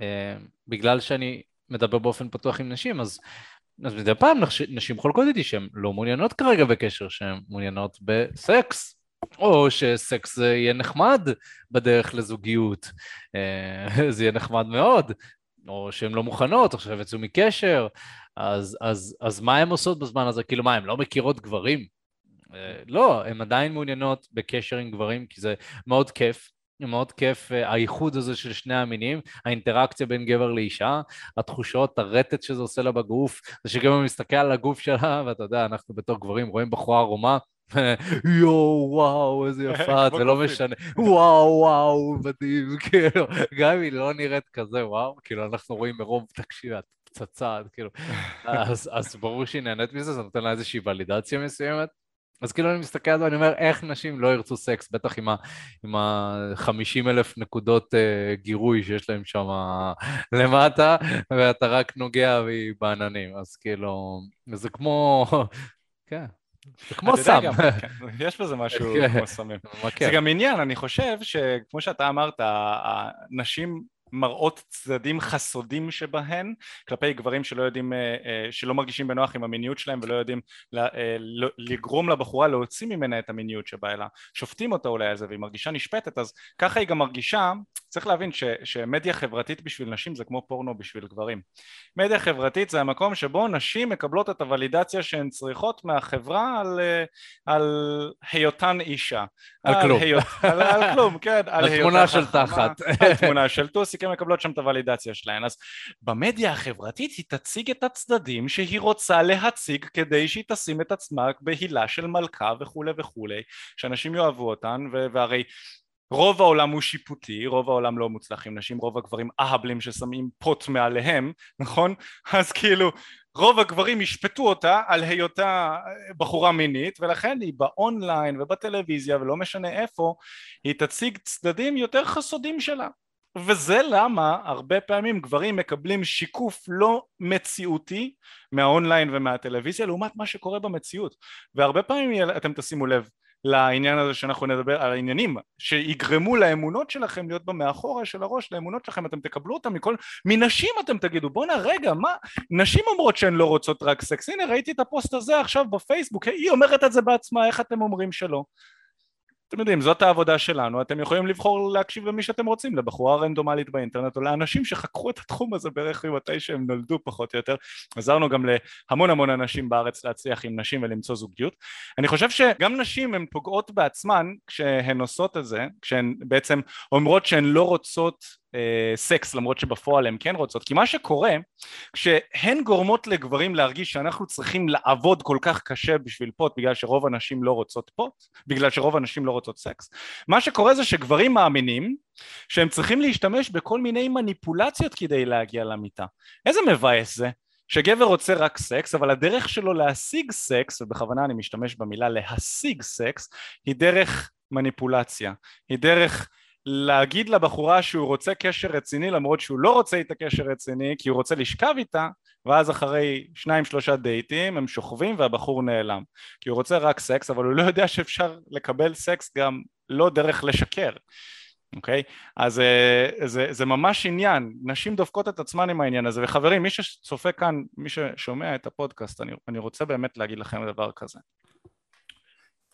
S1: אה, בגלל שאני מדבר באופן פתוח עם נשים, אז, אז מדי פעם נשים חולקות איתי שהן לא מעוניינות כרגע בקשר, שהן מעוניינות בסקס. או שסקס יהיה נחמד בדרך לזוגיות, אה, זה יהיה נחמד מאוד, או שהן לא מוכנות, עכשיו יצאו מקשר, אז, אז, אז מה הן עושות בזמן הזה? כאילו מה, הן לא מכירות גברים? אה, לא, הן עדיין מעוניינות בקשר עם גברים, כי זה מאוד כיף. מאוד כיף אה, האיחוד הזה של שני המינים, האינטראקציה בין גבר לאישה, התחושות, הרטט שזה עושה לה בגוף, זה שגבר מסתכל על הגוף שלה, ואתה יודע, אנחנו בתור גברים רואים בחורה ערומה, יואו, וואו, איזה יפה, זה לא משנה, וואו, וואו, מדהים, כאילו, גם אם היא לא נראית כזה, וואו, כאילו, אנחנו רואים מרוב, תקשיב, את פצצה, כאילו, אז, אז ברור שהיא נהנית מזה, זה נותן לה איזושהי ולידציה מסוימת. אז כאילו אני מסתכל על זה ואני אומר, איך נשים לא ירצו סקס, בטח עם ה-50 אלף נקודות uh, גירוי שיש להם שם למטה, ואתה רק נוגע והיא בעננים, אז כאילו, זה כמו, כן, זה כמו סם.
S2: כן, יש בזה משהו כן. כמו סמים. זה גם עניין, אני חושב שכמו שאתה אמרת, הנשים מראות צדדים חסודים שבהן כלפי גברים שלא יודעים, אה, אה, שלא מרגישים בנוח עם המיניות שלהם ולא יודעים אה, לא, לגרום לבחורה להוציא ממנה את המיניות שבה אלא שופטים אותה אולי על זה והיא מרגישה נשפטת אז ככה היא גם מרגישה. צריך להבין ש, שמדיה חברתית בשביל נשים זה כמו פורנו בשביל גברים. מדיה חברתית זה המקום שבו נשים מקבלות את הוולידציה שהן צריכות מהחברה על, על היותן אישה.
S1: על, על כלום.
S2: היות, על, על כלום כן על
S1: תמונה של תחת.
S2: על תמונה של טוסיק הן מקבלות שם את הוולידציה שלהן אז במדיה החברתית היא תציג את הצדדים שהיא רוצה להציג כדי שהיא תשים את עצמה בהילה של מלכה וכולי וכולי שאנשים יאהבו אותן והרי רוב העולם הוא שיפוטי, רוב העולם לא מוצלח עם נשים, רוב הגברים אהבלים ששמים פוט מעליהם, נכון? אז כאילו רוב הגברים ישפטו אותה על היותה בחורה מינית ולכן היא באונליין ובטלוויזיה ולא משנה איפה היא תציג צדדים יותר חסודים שלה וזה למה הרבה פעמים גברים מקבלים שיקוף לא מציאותי מהאונליין ומהטלוויזיה לעומת מה שקורה במציאות. והרבה פעמים אתם תשימו לב לעניין הזה שאנחנו נדבר על העניינים שיגרמו לאמונות שלכם להיות במאחורה של הראש לאמונות שלכם אתם תקבלו אותם מכל מנשים אתם תגידו בואנה רגע מה? נשים אומרות שהן לא רוצות רק סקס. הנה ראיתי את הפוסט הזה עכשיו בפייסבוק היא אומרת את זה בעצמה איך אתם אומרים שלא אתם יודעים, זאת העבודה שלנו, אתם יכולים לבחור להקשיב למי שאתם רוצים, לבחורה רנדומלית באינטרנט או לאנשים שחקרו את התחום הזה בערך ממתי שהם נולדו פחות או יותר. עזרנו גם להמון המון אנשים בארץ להצליח עם נשים ולמצוא זוגיות. אני חושב שגם נשים הן פוגעות בעצמן כשהן עושות את זה, כשהן בעצם אומרות שהן לא רוצות סקס למרות שבפועל הן כן רוצות. כי מה שקורה כשהן גורמות לגברים להרגיש שאנחנו צריכים לעבוד כל כך קשה בשביל פוט בגלל שרוב הנשים לא רוצות פוט בגלל שרוב הנשים לא רוצות סקס מה שקורה זה שגברים מאמינים שהם צריכים להשתמש בכל מיני מניפולציות כדי להגיע למיטה. איזה מבאס זה שגבר רוצה רק סקס אבל הדרך שלו להשיג סקס ובכוונה אני משתמש במילה להשיג סקס היא דרך מניפולציה היא דרך להגיד לבחורה שהוא רוצה קשר רציני למרות שהוא לא רוצה איתה קשר רציני כי הוא רוצה לשכב איתה ואז אחרי שניים שלושה דייטים הם שוכבים והבחור נעלם כי הוא רוצה רק סקס אבל הוא לא יודע שאפשר לקבל סקס גם לא דרך לשקר אוקיי? Okay? אז אה, זה, זה ממש עניין, נשים דופקות את עצמן עם העניין הזה וחברים מי שצופה כאן, מי ששומע את הפודקאסט אני, אני רוצה באמת להגיד לכם דבר כזה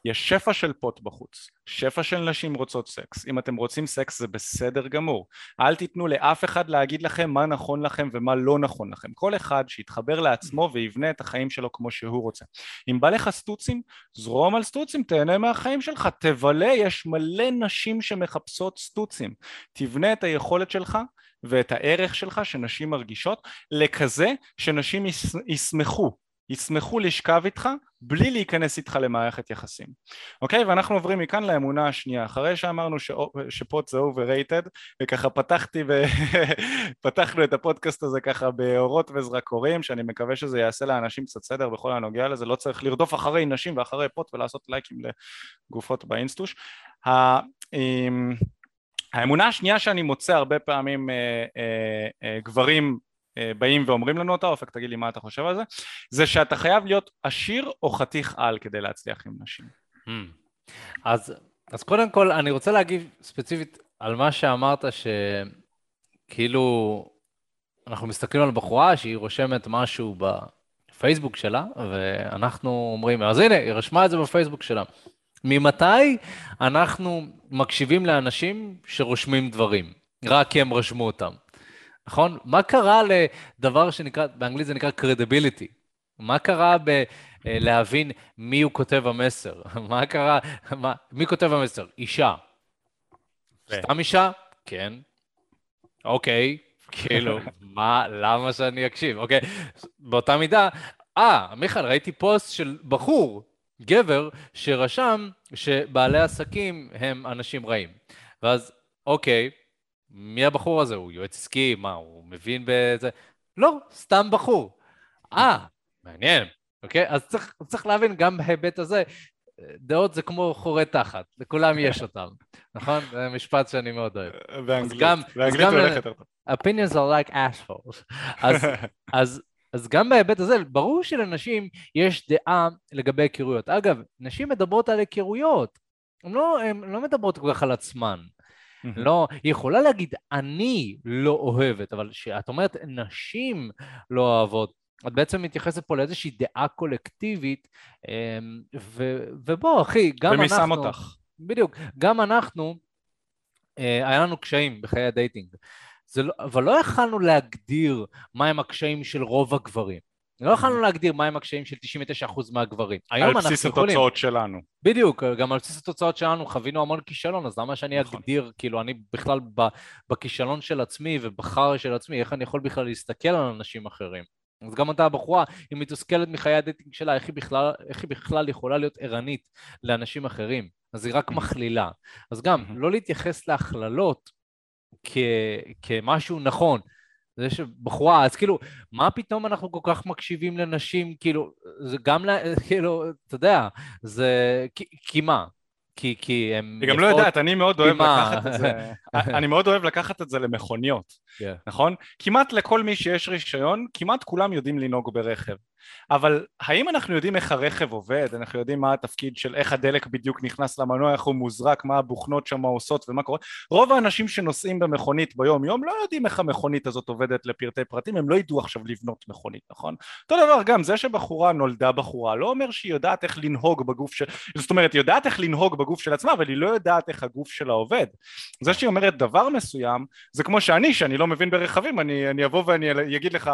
S2: יש שפע של פוט בחוץ, שפע של נשים רוצות סקס, אם אתם רוצים סקס זה בסדר גמור, אל תיתנו לאף אחד להגיד לכם מה נכון לכם ומה לא נכון לכם, כל אחד שיתחבר לעצמו ויבנה את החיים שלו כמו שהוא רוצה. אם בא לך סטוצים, זרום על סטוצים, תהנה מהחיים שלך, תבלה, יש מלא נשים שמחפשות סטוצים, תבנה את היכולת שלך ואת הערך שלך שנשים מרגישות לכזה שנשים ישמחו. ישמחו לשכב איתך בלי להיכנס איתך למערכת יחסים. אוקיי? ואנחנו עוברים מכאן לאמונה השנייה. אחרי שאמרנו ש... שפוט זה overrated וככה פתחתי ופתחנו את הפודקאסט הזה ככה באורות וזרקורים שאני מקווה שזה יעשה לאנשים קצת סדר בכל הנוגע לזה. לא צריך לרדוף אחרי נשים ואחרי פוט ולעשות לייקים לגופות באינסטוש. אמ, האמונה השנייה שאני מוצא הרבה פעמים אה, אה, אה, גברים באים ואומרים לנו אותה, אופק תגיד לי מה אתה חושב על זה, זה שאתה חייב להיות עשיר או חתיך על כדי להצליח עם נשים. Hmm.
S1: אז, אז קודם כל אני רוצה להגיב ספציפית על מה שאמרת שכאילו אנחנו מסתכלים על בחורה שהיא רושמת משהו בפייסבוק שלה ואנחנו אומרים אז הנה היא רשמה את זה בפייסבוק שלה ממתי אנחנו מקשיבים לאנשים שרושמים דברים רק כי הם רשמו אותם נכון? מה קרה לדבר שנקרא, באנגלית זה נקרא credibility? מה קרה בלהבין מי הוא כותב המסר? מה קרה, מה, מי כותב המסר? אישה. סתם אישה? כן. אוקיי, כאילו, מה, למה שאני אקשיב? אוקיי, באותה מידה, אה, מיכאל, ראיתי פוסט של בחור, גבר, שרשם שבעלי עסקים הם אנשים רעים. ואז, אוקיי, מי הבחור הזה? הוא יועץ עסקי? מה, הוא מבין בזה? לא, סתם בחור. אה, מעניין, אוקיי? אז צריך, צריך להבין גם בהיבט הזה, דעות זה כמו חורי תחת, לכולם יש אותם, נכון? זה משפט שאני מאוד אוהב.
S2: באנגלית, באנגלית
S1: הולך יותר טוב. opinions are like assholes. אז, אז, אז גם בהיבט הזה, ברור שלנשים יש דעה לגבי היכרויות. אגב, נשים מדברות על היכרויות, הן לא, לא מדברות כל כך על עצמן. לא, היא יכולה להגיד, אני לא אוהבת, אבל כשאת אומרת נשים לא אוהבות, את בעצם מתייחסת פה לאיזושהי דעה קולקטיבית, אמ, ו, ובוא, אחי, גם
S2: ומי
S1: אנחנו...
S2: ומי שם אותך?
S1: בדיוק, גם אנחנו, אה, היה לנו קשיים בחיי ה dating, לא, אבל לא יכלנו להגדיר מהם הקשיים של רוב הגברים. לא יכולנו להגדיר מהם הקשיים של 99% מהגברים.
S2: על בסיס התוצאות יכולים... שלנו.
S1: בדיוק, גם על בסיס התוצאות שלנו חווינו המון כישלון, אז למה שאני נכון. אגדיר, כאילו, אני בכלל בכישלון של עצמי ובחרא של עצמי, איך אני יכול בכלל להסתכל על אנשים אחרים? אז גם אותה הבחורה, היא מתוסכלת מחיי ה dating שלה, איך היא בכלל, איך היא בכלל יכולה להיות ערנית לאנשים אחרים? אז היא רק מכלילה. אז גם, לא להתייחס להכללות כ, כמשהו נכון. זה שבחורה, אז כאילו, מה פתאום אנחנו כל כך מקשיבים לנשים, כאילו, זה גם, כאילו, אתה יודע, זה, כי, כי מה? כי, כי הם...
S2: היא גם לא יודעת, אני מאוד אוהב לקחת את זה, אני מאוד אוהב לקחת את זה למכוניות, yeah. נכון? כמעט לכל מי שיש רישיון, כמעט כולם יודעים לנהוג ברכב. אבל האם אנחנו יודעים איך הרכב עובד? אנחנו יודעים מה התפקיד של איך הדלק בדיוק נכנס למנוע, איך הוא מוזרק, מה הבוכנות שם עושות ומה קורה? רוב האנשים שנוסעים במכונית ביום יום לא יודעים איך המכונית הזאת עובדת לפרטי פרטים, הם לא ידעו עכשיו לבנות מכונית, נכון? אותו דבר גם, זה שבחורה נולדה בחורה לא אומר שהיא יודעת איך לנהוג בגוף של... זאת אומרת, היא יודעת איך לנהוג בגוף של עצמה, אבל היא לא יודעת איך הגוף שלה עובד. זה שהיא אומרת דבר מסוים, זה כמו שאני, שאני לא מבין ברכבים, אני, אני אבוא ואני אגיד לך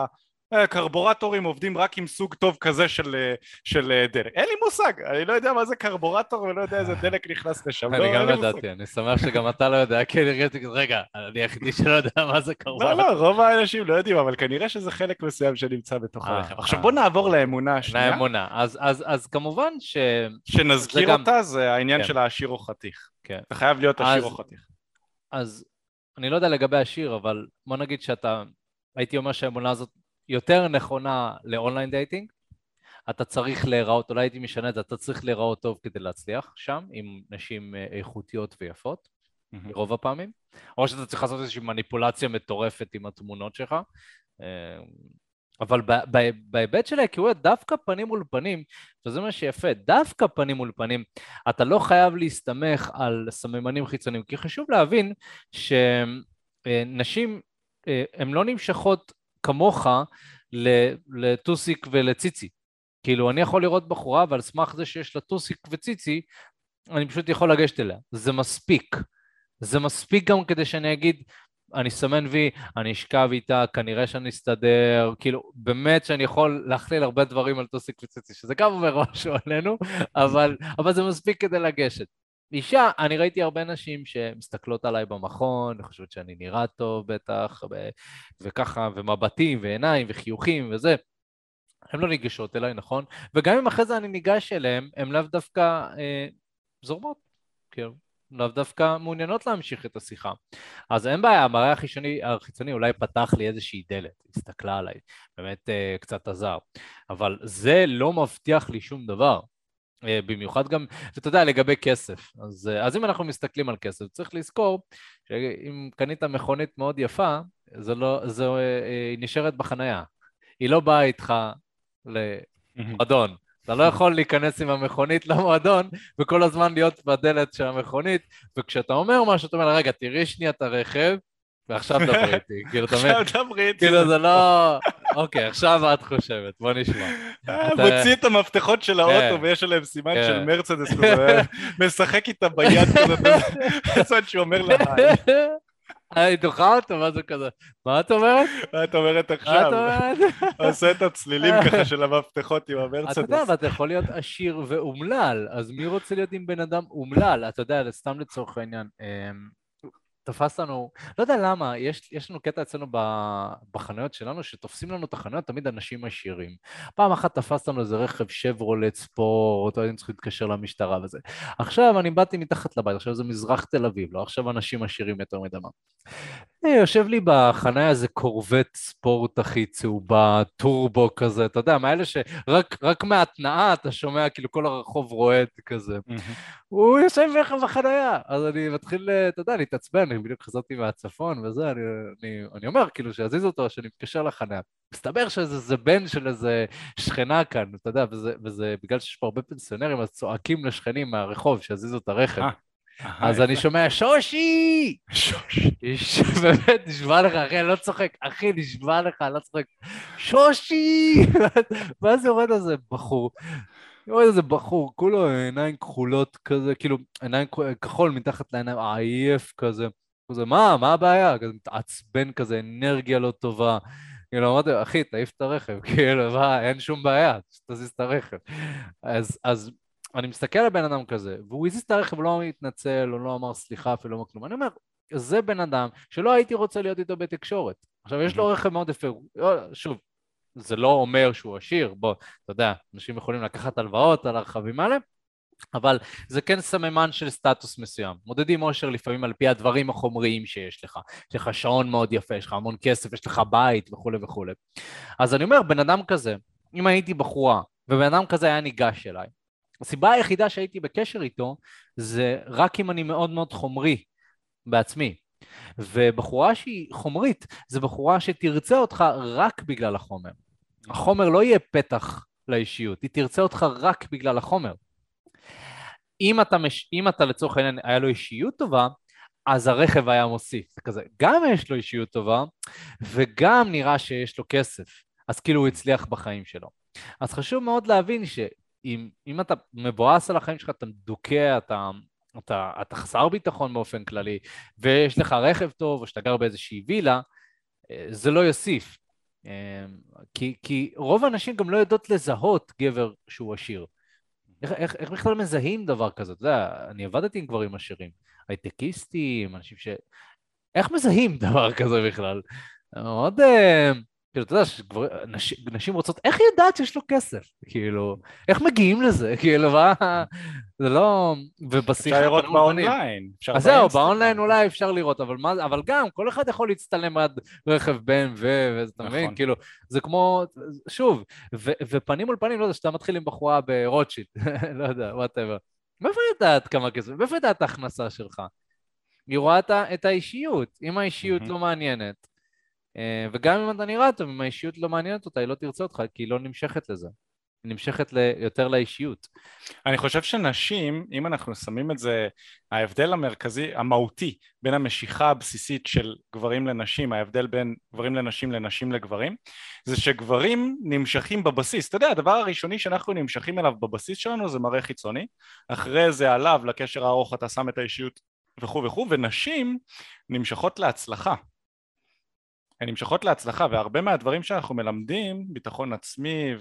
S2: קרבורטורים עובדים רק עם סוג טוב כזה של, אה, של אה, דלק. אין לי מושג, אני לא יודע מה זה קרבורטור ולא יודע איזה דלק נכנס לשם.
S1: אני לא, גם ידעתי, אני שמח שגם אתה לא יודע, כי הרגשתי כזה, רגע, אני היחידי שלא יודע מה זה קרבורטור.
S2: לא, לא, רוב האנשים לא יודעים, אבל כנראה שזה חלק מסוים שנמצא בתוך הרכב. עכשיו בוא נעבור לאמונה השנייה.
S1: לאמונה, אז כמובן ש...
S2: שנזכיר אותה זה העניין כן. של העשיר או חתיך. כן. אתה חייב להיות עשיר או חתיך.
S1: אז אני לא יודע לגבי העשיר, אבל בוא נגיד שאתה, הייתי אומר שהאמונה הזאת יותר נכונה ל online dating, אתה צריך להיראות, אולי הייתי משנה את זה, אתה צריך להיראות טוב כדי להצליח שם, עם נשים אה, איכותיות ויפות, mm-hmm. רוב הפעמים, או שאתה צריך לעשות איזושהי מניפולציה מטורפת עם התמונות שלך, אה, אבל בהיבט של ההיכרויות, דווקא פנים מול פנים, וזה מה שיפה, דווקא פנים מול פנים, אתה לא חייב להסתמך על סממנים חיצוניים, כי חשוב להבין שנשים, אה, הן לא נמשכות כמוך לטוסיק ולציצי. כאילו, אני יכול לראות בחורה, ועל סמך זה שיש לה טוסיק וציצי, אני פשוט יכול לגשת אליה. זה מספיק. זה מספיק גם כדי שאני אגיד, אני אסמן וי, אני אשכב איתה, כנראה שאני אסתדר, כאילו, באמת שאני יכול להכליל הרבה דברים על טוסיק וציצי, שזה גם אומר משהו עלינו, אבל, אבל זה מספיק כדי לגשת. אישה, אני ראיתי הרבה נשים שמסתכלות עליי במכון, חושבות שאני נראה טוב בטח, ו- וככה, ומבטים, ועיניים, וחיוכים, וזה. הן לא ניגשות אליי, נכון? וגם אם אחרי זה אני ניגש אליהן, הן לאו דווקא אה, זורמות, כאילו, לאו דווקא מעוניינות להמשיך את השיחה. אז אין בעיה, המראה החיצוני, החיצוני אולי פתח לי איזושהי דלת, הסתכלה עליי, באמת אה, קצת עזר. אבל זה לא מבטיח לי שום דבר. אה, במיוחד גם, ואתה יודע, לגבי כסף. אז, אה, אז אם אנחנו מסתכלים על כסף, צריך לזכור שאם קנית מכונית מאוד יפה, זה לא, זה, אה, היא נשארת בחנייה. היא לא באה איתך למועדון. אתה לא יכול להיכנס עם המכונית למועדון וכל הזמן להיות בדלת של המכונית, וכשאתה אומר משהו, אתה אומר רגע, תראי שנייה את הרכב, ועכשיו דברי איתי. כאילו, אתה
S2: אומר, עכשיו דברי איתי.
S1: כאילו, זה לא... אוקיי, עכשיו את חושבת, בוא נשמע.
S2: אה, מוציא את המפתחות של האוטו כן. ויש עליהם סימן של כן. מרצדס משחק איתה ביד כזה, בצד שהוא אומר לה
S1: היי, דוחה אותו, מה זה כזה? מה את אומרת?
S2: מה את אומרת עכשיו? מה את אומרת? עושה את הצלילים ככה של המפתחות עם המרצדס.
S1: אתה יודע, ואתה יכול להיות עשיר ואומלל, אז מי רוצה להיות עם בן אדם אומלל? אתה יודע, סתם לצורך העניין. תפס לנו, לא יודע למה, יש, יש לנו קטע אצלנו בחנויות שלנו, שתופסים לנו את החנויות תמיד אנשים עשירים. פעם אחת תפס לנו איזה רכב שברולט ספורט, היינו צריכים להתקשר למשטרה וזה. עכשיו אני באתי מתחת לבית, עכשיו זה מזרח תל אביב, לא עכשיו אנשים עשירים יותר מדמה. יושב לי בחניה איזה קורבט ספורט הכי צהובה, טורבו כזה, אתה יודע, מאלה שרק מהתנאה אתה שומע כאילו כל הרחוב רועד כזה. הוא יושב לך בחניה, אז אני מתחיל, אתה יודע, להתעצבן, אני בדיוק חזרתי מהצפון וזה, אני, אני, אני אומר כאילו שיזיז אותו, שאני מתקשר לחניה. מסתבר שזה בן של איזה שכנה כאן, אתה יודע, וזה, וזה בגלל שיש פה הרבה פנסיונרים, אז צועקים לשכנים מהרחוב שיזיזו את הרכב. אז אני שומע, שושי! שושי. באמת, נשבע לך, אחי, אני לא צוחק. אחי, נשבע לך, אני לא צוחק. שושי! ואז יורד איזה בחור. יורד איזה בחור, כולו עיניים כחולות כזה, כאילו, עיניים כחול מתחת לעיניים, עייף כזה. כזה, מה, מה הבעיה? כזה מתעצבן כזה, אנרגיה לא טובה. כאילו, אמרתי, אחי, תעיף את הרכב, כאילו, מה, אין שום בעיה, תזיז את הרכב. אז, אז אני מסתכל על בן אדם כזה, והוא הזיז את הרכב, לא התנצל, או לא אמר סליחה, אפילו לא כלום. אני אומר, זה בן אדם שלא הייתי רוצה להיות איתו בתקשורת. עכשיו, יש לו רכב מאוד יפה, לא, שוב, זה לא אומר שהוא עשיר, בוא, אתה יודע, אנשים יכולים לקחת הלוואות על הרכבים האלה, אבל זה כן סממן של סטטוס מסוים. מודדים אושר לפעמים על פי הדברים החומריים שיש לך. יש לך שעון מאוד יפה, יש לך המון כסף, יש לך בית וכולי וכולי. אז אני אומר, בן אדם כזה, אם הייתי בחורה, ובן אדם כזה היה ניגש אליי, הסיבה היחידה שהייתי בקשר איתו זה רק אם אני מאוד מאוד חומרי בעצמי. ובחורה שהיא חומרית, זה בחורה שתרצה אותך רק בגלל החומר. החומר לא יהיה פתח לאישיות, היא תרצה אותך רק בגלל החומר. אם אתה, מש... אם אתה לצורך העניין היה לו אישיות טובה, אז הרכב היה מוסיף. זה כזה, גם יש לו אישיות טובה, וגם נראה שיש לו כסף. אז כאילו הוא הצליח בחיים שלו. אז חשוב מאוד להבין שאם אם אתה מבואס על החיים שלך, אתה מדוכא, אתה, אתה, אתה חסר ביטחון באופן כללי, ויש לך רכב טוב, או שאתה גר באיזושהי וילה, אה, זה לא יוסיף. אה, כי, כי רוב האנשים גם לא יודעות לזהות גבר שהוא עשיר. איך, איך, איך בכלל מזהים דבר כזה? אתה יודע, אני עבדתי עם גברים עשירים, הייטקיסטים, אנשים ש... איך מזהים דבר כזה בכלל? מאוד... כאילו, אתה יודע, נשים רוצות, איך היא יודעת שיש לו כסף? כאילו, איך מגיעים לזה? כאילו, מה... זה לא...
S2: ובשיחה... אפשר לראות באונליין.
S1: אז זהו, באונליין אולי אפשר לראות, אבל מה... אבל גם, כל אחד יכול להצטלם עד רכב BMW, ואתה מבין? נכון. כאילו, זה כמו... שוב, ופנים מול פנים, לא יודע, שאתה מתחיל עם בחורה ברוטשילד, לא יודע, whatever. מאיפה יודעת כמה כסף? מאיפה יודעת את ההכנסה שלך? היא רואה את האישיות. אם האישיות לא מעניינת, וגם אם אתה נראה טוב, אם האישיות לא מעניינת אותה, היא לא תרצה אותך, כי היא לא נמשכת לזה. היא נמשכת יותר לאישיות.
S2: אני חושב שנשים, אם אנחנו שמים את זה, ההבדל המרכזי, המהותי, בין המשיכה הבסיסית של גברים לנשים, ההבדל בין גברים לנשים לנשים לגברים, זה שגברים נמשכים בבסיס. אתה יודע, הדבר הראשוני שאנחנו נמשכים אליו בבסיס שלנו זה מראה חיצוני, אחרי זה עליו, לקשר הארוך, אתה שם את האישיות וכו' וכו', ונשים נמשכות להצלחה. הן נמשכות להצלחה והרבה מהדברים שאנחנו מלמדים, ביטחון עצמי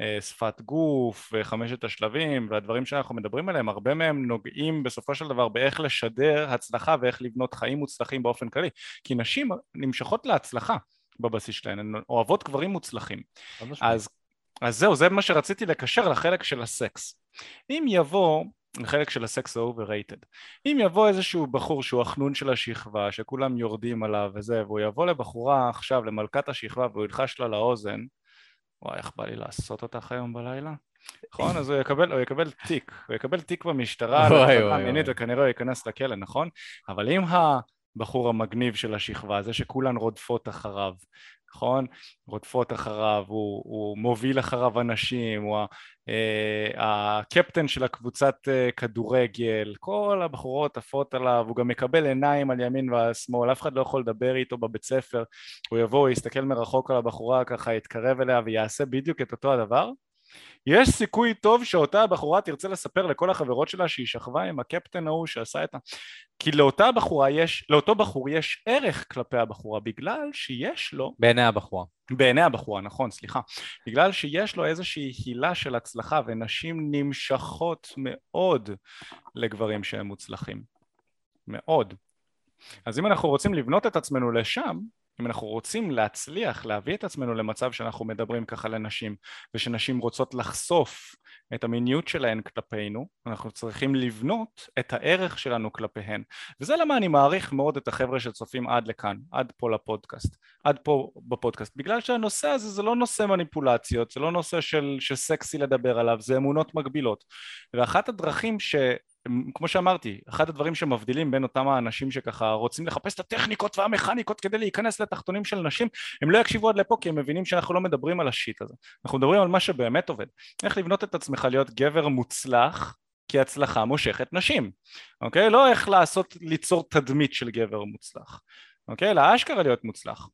S2: ושפת גוף וחמשת השלבים והדברים שאנחנו מדברים עליהם, הרבה מהם נוגעים בסופו של דבר באיך לשדר הצלחה ואיך לבנות חיים מוצלחים באופן כללי. כי נשים נמשכות להצלחה בבסיס שלהן, הן אוהבות גברים מוצלחים. אז, אז זהו, זה מה שרציתי לקשר לחלק של הסקס. אם יבוא חלק של הסקס ה overrated. אם יבוא איזשהו בחור שהוא החנון של השכבה, שכולם יורדים עליו וזה, והוא יבוא לבחורה עכשיו, למלכת השכבה, והוא ילחש לה לאוזן, וואי, איך בא לי לעשות אותך היום בלילה? נכון? אז הוא יקבל, הוא יקבל תיק, הוא יקבל תיק במשטרה, וכנראה הוא ייכנס לכלא, נכון? אבל אם הבחור המגניב של השכבה, זה שכולן רודפות אחריו, נכון? רודפות אחריו, הוא, הוא מוביל אחריו אנשים, הוא אה, הקפטן של הקבוצת אה, כדורגל, כל הבחורות עפות עליו, הוא גם מקבל עיניים על ימין ועל שמאל, אף אחד לא יכול לדבר איתו בבית ספר, הוא יבוא, הוא יסתכל מרחוק על הבחורה, ככה יתקרב אליה ויעשה בדיוק את אותו הדבר, יש סיכוי טוב שאותה הבחורה תרצה לספר לכל החברות שלה שהיא שכבה עם הקפטן ההוא שעשה את ה... כי לאותה בחורה יש, לאותו בחור יש ערך כלפי הבחורה בגלל שיש לו...
S1: בעיני הבחורה.
S2: בעיני הבחורה, נכון, סליחה. בגלל שיש לו איזושהי הילה של הצלחה ונשים נמשכות מאוד לגברים שהם מוצלחים. מאוד. אז אם אנחנו רוצים לבנות את עצמנו לשם, אם אנחנו רוצים להצליח להביא את עצמנו למצב שאנחנו מדברים ככה לנשים ושנשים רוצות לחשוף את המיניות שלהן כלפינו, אנחנו צריכים לבנות את הערך שלנו כלפיהן. וזה למה אני מעריך מאוד את החבר'ה שצופים עד לכאן, עד פה לפודקאסט, עד פה בפודקאסט. בגלל שהנושא הזה זה לא נושא מניפולציות, זה לא נושא של, שסקסי לדבר עליו, זה אמונות מגבילות. ואחת הדרכים ש... כמו שאמרתי, אחד הדברים שמבדילים בין אותם האנשים שככה רוצים לחפש את הטכניקות והמכניקות כדי להיכנס לתחתונים של נשים, הם לא יקשיבו עד לפה כי הם מבינים שאנחנו לא מדברים על השיט הזה, אנחנו מדברים על מה שבאמת עובד, איך לבנות את עצמך להיות גבר מוצלח כי הצלחה מושכת נשים, אוקיי? לא איך לעשות, ליצור תדמית של גבר מוצלח, אוקיי? אלא אשכרה להיות מוצלח.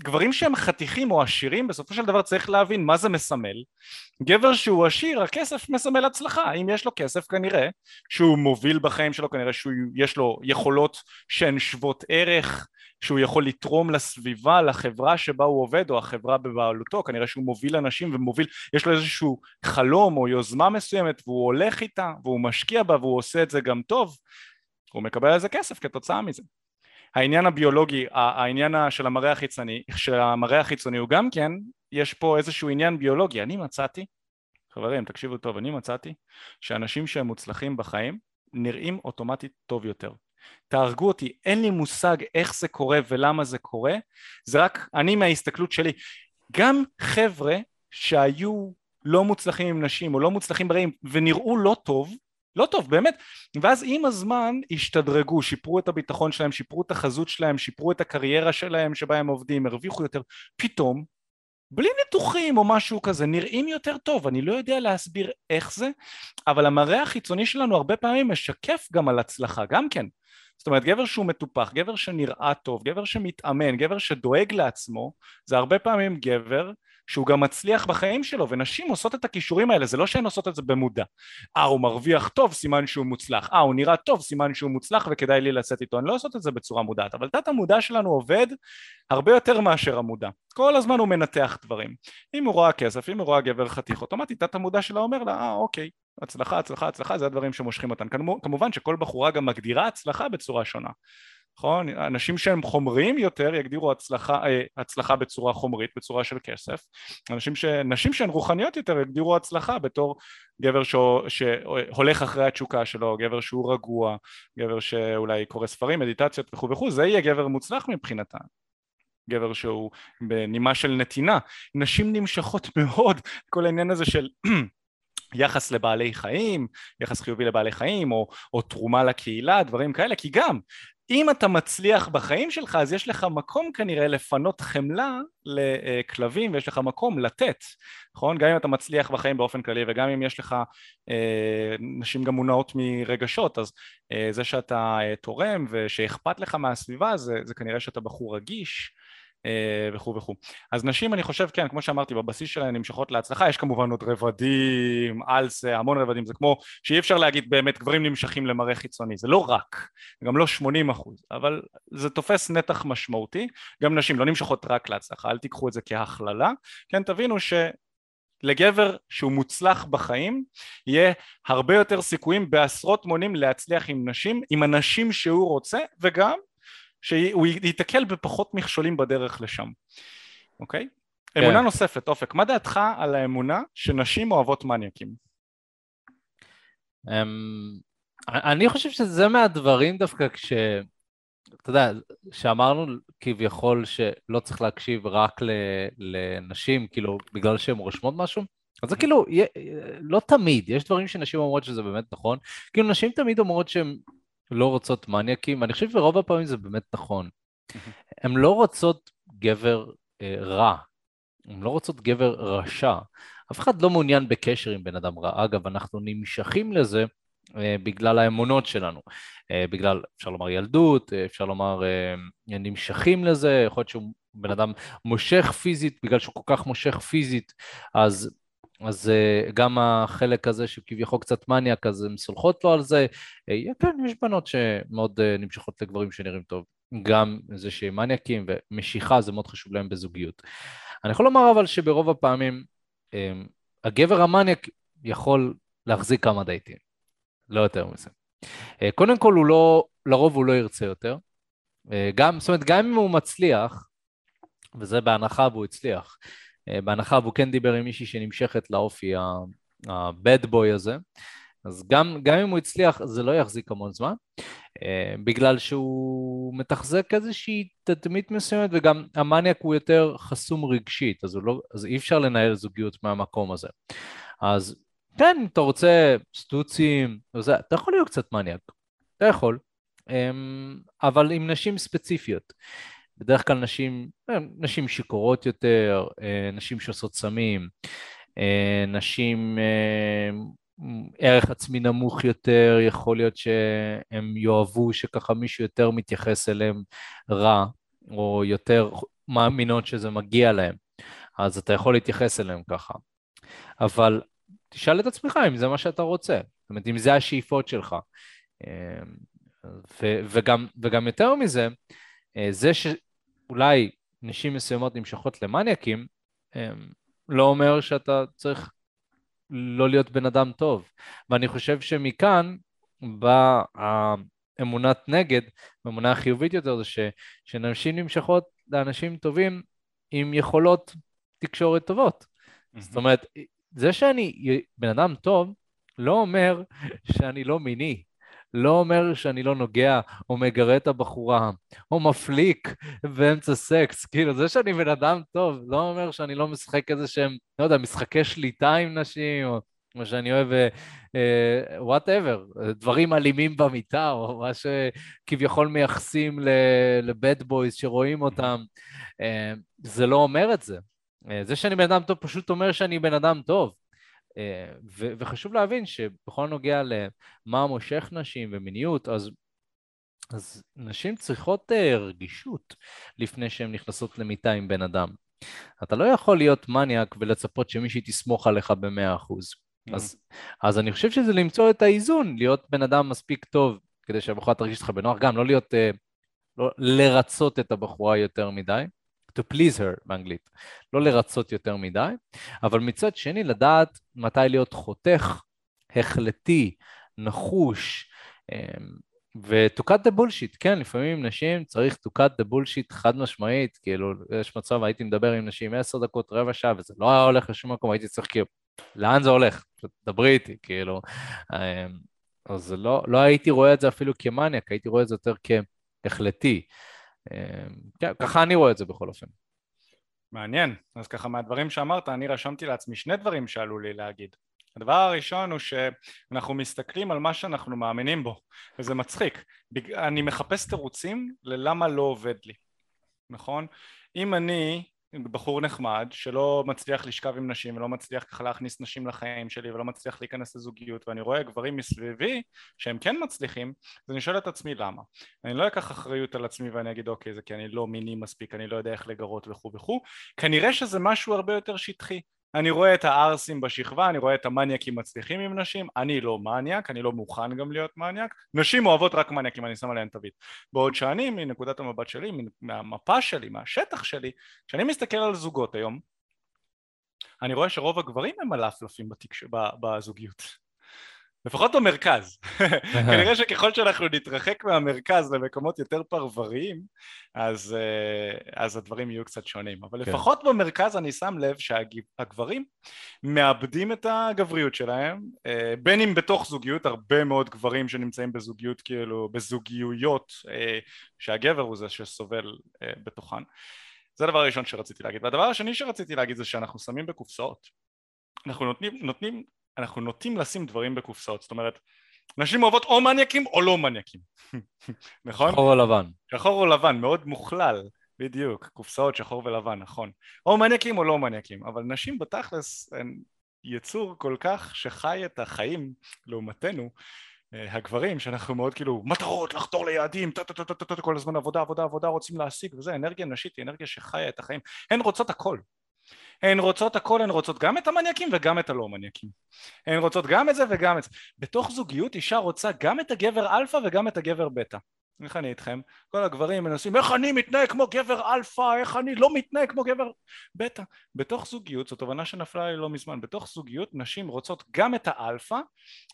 S2: וגברים שהם חתיכים או עשירים, בסופו של דבר צריך להבין מה זה מסמל. גבר שהוא עשיר, הכסף מסמל הצלחה. אם יש לו כסף כנראה שהוא מוביל בחיים שלו, כנראה שיש לו יכולות שהן שוות ערך, שהוא יכול לתרום לסביבה, לחברה שבה הוא עובד או החברה בבעלותו, כנראה שהוא מוביל אנשים ומוביל, יש לו איזשהו חלום או יוזמה מסוימת והוא הולך איתה והוא משקיע בה והוא עושה את זה גם טוב, הוא מקבל על זה כסף כתוצאה מזה. העניין הביולוגי, העניין של המראה החיצוני, של המראה החיצוני הוא גם כן, יש פה איזשהו עניין ביולוגי, אני מצאתי, חברים תקשיבו טוב, אני מצאתי שאנשים שהם מוצלחים בחיים נראים אוטומטית טוב יותר. תהרגו אותי, אין לי מושג איך זה קורה ולמה זה קורה, זה רק אני מההסתכלות שלי. גם חבר'ה שהיו לא מוצלחים עם נשים או לא מוצלחים ברעים ונראו לא טוב, לא טוב באמת, ואז עם הזמן השתדרגו, שיפרו את הביטחון שלהם, שיפרו את החזות שלהם, שיפרו את הקריירה שלהם שבה הם עובדים, הרוויחו יותר, פתאום בלי ניתוחים או משהו כזה, נראים יותר טוב, אני לא יודע להסביר איך זה, אבל המראה החיצוני שלנו הרבה פעמים משקף גם על הצלחה, גם כן. זאת אומרת גבר שהוא מטופח, גבר שנראה טוב, גבר שמתאמן, גבר שדואג לעצמו זה הרבה פעמים גבר שהוא גם מצליח בחיים שלו ונשים עושות את הכישורים האלה זה לא שהן עושות את זה במודע. אה הוא מרוויח טוב סימן שהוא מוצלח. אה הוא נראה טוב סימן שהוא מוצלח וכדאי לי לצאת איתו. אני לא עושות את זה בצורה מודעת אבל תת המודע שלנו עובד הרבה יותר מאשר המודע. כל הזמן הוא מנתח דברים. אם הוא רואה כסף אם הוא רואה גבר חתיך אוטומטית תת המודע שלה אומר לה אה אוקיי הצלחה הצלחה הצלחה זה הדברים שמושכים אותן. כמובן שכל בחורה גם מגדירה הצלחה בצורה שונה נכון? אנשים שהם חומריים יותר יגדירו הצלחה, אה, הצלחה בצורה חומרית, בצורה של כסף, אנשים ש... נשים שהן רוחניות יותר יגדירו הצלחה בתור גבר ש... שהולך אחרי התשוקה שלו, גבר שהוא רגוע, גבר שאולי קורא ספרים, מדיטציות וכו' וכו', זה יהיה גבר מוצלח מבחינתן. גבר שהוא בנימה של נתינה, נשים נמשכות מאוד, כל העניין הזה של יחס לבעלי חיים, יחס חיובי לבעלי חיים או, או תרומה לקהילה, דברים כאלה, כי גם אם אתה מצליח בחיים שלך אז יש לך מקום כנראה לפנות חמלה לכלבים ויש לך מקום לתת, נכון? גם אם אתה מצליח בחיים באופן כללי וגם אם יש לך, אה, נשים גם מונעות מרגשות אז אה, זה שאתה אה, תורם ושאכפת לך מהסביבה זה, זה כנראה שאתה בחור רגיש וכו' וכו'. אז נשים אני חושב כן כמו שאמרתי בבסיס שלהן נמשכות להצלחה. יש כמובן עוד רבדים על זה המון רבדים. זה כמו שאי אפשר להגיד באמת גברים נמשכים למראה חיצוני. זה לא רק גם לא 80 אחוז אבל זה תופס נתח משמעותי. גם נשים לא נמשכות רק להצלחה אל תיקחו את זה כהכללה. כן תבינו ש לגבר שהוא מוצלח בחיים יהיה הרבה יותר סיכויים בעשרות מונים להצליח עם נשים עם הנשים שהוא רוצה וגם שהוא ייתקל בפחות מכשולים בדרך לשם, אוקיי? כן. אמונה נוספת, אופק, מה דעתך על האמונה שנשים אוהבות מניאקים? Um,
S1: אני חושב שזה מהדברים דווקא כש... אתה יודע, שאמרנו כביכול שלא צריך להקשיב רק ל, לנשים, כאילו, בגלל שהן רושמות משהו, אז זה כאילו, לא תמיד, יש דברים שנשים אומרות שזה באמת נכון, כאילו נשים תמיד אומרות שהן לא רוצות מניאקים, ואני חושב שרוב הפעמים זה באמת נכון. הן לא רוצות גבר אה, רע, הן לא רוצות גבר רשע. אף אחד לא מעוניין בקשר עם בן אדם רע. אגב, אנחנו נמשכים לזה אה, בגלל האמונות שלנו. אה, בגלל, אפשר לומר ילדות, אה, אפשר לומר אה, נמשכים לזה, יכול להיות שהוא בן אדם מושך פיזית, בגלל שהוא כל כך מושך פיזית, אז אז uh, גם החלק הזה שכביכול קצת מניאק, אז הן סולחות לו על זה. Uh, כן, יש בנות שמאוד uh, נמשכות לגברים שנראים טוב. גם זה שהם מניאקים ומשיכה זה מאוד חשוב להם בזוגיות. אני יכול לומר אבל שברוב הפעמים הגבר המניאק יכול להחזיק כמה דייטים, לא יותר מזה. קודם כל הוא לא, לרוב הוא לא ירצה יותר. גם, זאת אומרת, גם אם הוא מצליח, וזה בהנחה והוא הצליח, אה, בהנחה והוא כן דיבר עם מישהי שנמשכת לאופי ה-bad boy הזה, אז גם, גם אם הוא הצליח זה לא יחזיק המון זמן, אה, בגלל שהוא מתחזק איזושהי תדמית מסוימת וגם המניאק הוא יותר חסום רגשית, אז, לא, אז אי אפשר לנהל זוגיות מהמקום הזה. אז כן, אם אתה רוצה סטוצים, וזה, אתה יכול להיות קצת מניאק, אתה יכול, אמ, אבל עם נשים ספציפיות. בדרך כלל נשים, אה, נשים שיכורות יותר, אה, נשים שעושות סמים, אה, נשים ערך עצמי נמוך יותר, יכול להיות שהם יאהבו שככה מישהו יותר מתייחס אליהם רע, או יותר מאמינות שזה מגיע להם, אז אתה יכול להתייחס אליהם ככה. אבל תשאל את עצמך אם זה מה שאתה רוצה, זאת אומרת, אם זה השאיפות שלך. ו- וגם, וגם יותר מזה, זה שאולי נשים מסוימות נמשכות למניאקים, אמ, לא אומר שאתה צריך לא להיות בן אדם טוב. ואני חושב שמכאן באה האמונת נגד, האמונה החיובית יותר, זה ש, שנשים נמשכות לאנשים טובים עם יכולות תקשורת טובות. Mm-hmm. זאת אומרת, זה שאני בן אדם טוב, לא אומר שאני לא מיני. לא אומר שאני לא נוגע, או מגרה את הבחורה, או מפליק באמצע סקס. כאילו, זה שאני בן אדם טוב, לא אומר שאני לא משחק איזה שהם, לא יודע, משחקי שליטה עם נשים, או מה שאני אוהב, whatever, uh, דברים אלימים במיטה, או מה שכביכול מייחסים לבד בויז שרואים אותם. Uh, זה לא אומר את זה. Uh, זה שאני בן אדם טוב פשוט אומר שאני בן אדם טוב. אה, ו- וחשוב להבין שבכל נוגע למה מושך נשים ומיניות, אז, אז נשים צריכות uh, רגישות לפני שהן נכנסות למיטה עם בן אדם. אתה לא יכול להיות מניאק ולצפות שמישהי תסמוך עליך במאה אחוז. Mm-hmm. אז, אז אני חושב שזה למצוא את האיזון, להיות בן אדם מספיק טוב כדי שהבחורה תרגיש לך בנוח, גם לא להיות, uh, לא לרצות את הבחורה יותר מדי, to please her באנגלית, לא לרצות יותר מדי, אבל מצד שני לדעת מתי להיות חותך, החלטי, נחוש, אמ, ו-to cut the bullshit, כן, לפעמים עם נשים צריך to cut the bullshit חד משמעית, כאילו, יש מצב, הייתי מדבר עם נשים עשר דקות, רבע שעה, וזה לא היה הולך לשום מקום, הייתי צריך כאילו, לאן זה הולך? דברי איתי, כאילו. אמ, אז לא, לא הייתי רואה את זה אפילו כמניאק, הייתי רואה את זה יותר כהחלטי. אמ, כן, ככה אני רואה את זה בכל אופן.
S2: מעניין, אז ככה מהדברים שאמרת אני רשמתי לעצמי שני דברים שעלו לי להגיד הדבר הראשון הוא שאנחנו מסתכלים על מה שאנחנו מאמינים בו וזה מצחיק אני מחפש תירוצים ללמה לא עובד לי נכון? אם אני בחור נחמד שלא מצליח לשכב עם נשים ולא מצליח ככה להכניס נשים לחיים שלי ולא מצליח להיכנס לזוגיות ואני רואה גברים מסביבי שהם כן מצליחים אז אני שואל את עצמי למה. אני לא אקח אחריות על עצמי ואני אגיד אוקיי זה כי אני לא מיני מספיק אני לא יודע איך לגרות וכו' וכו' כנראה שזה משהו הרבה יותר שטחי אני רואה את הערסים בשכבה, אני רואה את המניאקים מצליחים עם נשים, אני לא מניאק, אני לא מוכן גם להיות מניאק, נשים אוהבות רק מניאקים, אני שם עליהן תווית. בעוד שאני, מנקודת המבט שלי, מהמפה שלי, מהשטח שלי, כשאני מסתכל על זוגות היום, אני רואה שרוב הגברים הם הלפלפים בתקש... בזוגיות. לפחות במרכז. כנראה שככל שאנחנו נתרחק מהמרכז למקומות יותר פרבריים, אז, אה, אז הדברים יהיו קצת שונים. אבל כן. לפחות במרכז אני שם לב שהגברים מאבדים את הגבריות שלהם, אה, בין אם בתוך זוגיות, הרבה מאוד גברים שנמצאים בזוגיות, כאילו, בזוגיויות, אה, שהגבר הוא זה שסובל בתוכן. זה הדבר הראשון שרציתי להגיד. והדבר השני שרציתי להגיד זה שאנחנו שמים בקופסאות. אנחנו נותנים, נותנים אנחנו נוטים לשים דברים בקופסאות, זאת אומרת, נשים אוהבות או מניאקים או לא מניאקים, נכון?
S1: שחור או לבן.
S2: שחור או לבן, מאוד מוכלל, בדיוק, קופסאות שחור ולבן, נכון. או מניאקים או לא מניאקים, אבל נשים בתכלס הן יצור כל כך שחי את החיים לעומתנו, אה, הגברים שאנחנו מאוד כאילו מטרות לחתור ליעדים טה טה טה טה טה כל הזמן עבודה עבודה עבודה רוצים להשיג וזה אנרגיה נשית היא אנרגיה שחיה את החיים הן רוצות הכל הן רוצות הכל, הן רוצות גם את המניאקים וגם את הלא מניאקים. הן רוצות גם את זה וגם את זה. בתוך זוגיות אישה רוצה גם את הגבר אלפא וגם את הגבר בטא. איך אני איתכם? כל הגברים מנסים איך אני מתנהג כמו גבר אלפא, איך אני לא מתנהג כמו גבר בטא. בתוך זוגיות, זו תובנה שנפלה לי לא מזמן, בתוך זוגיות נשים רוצות גם את האלפא,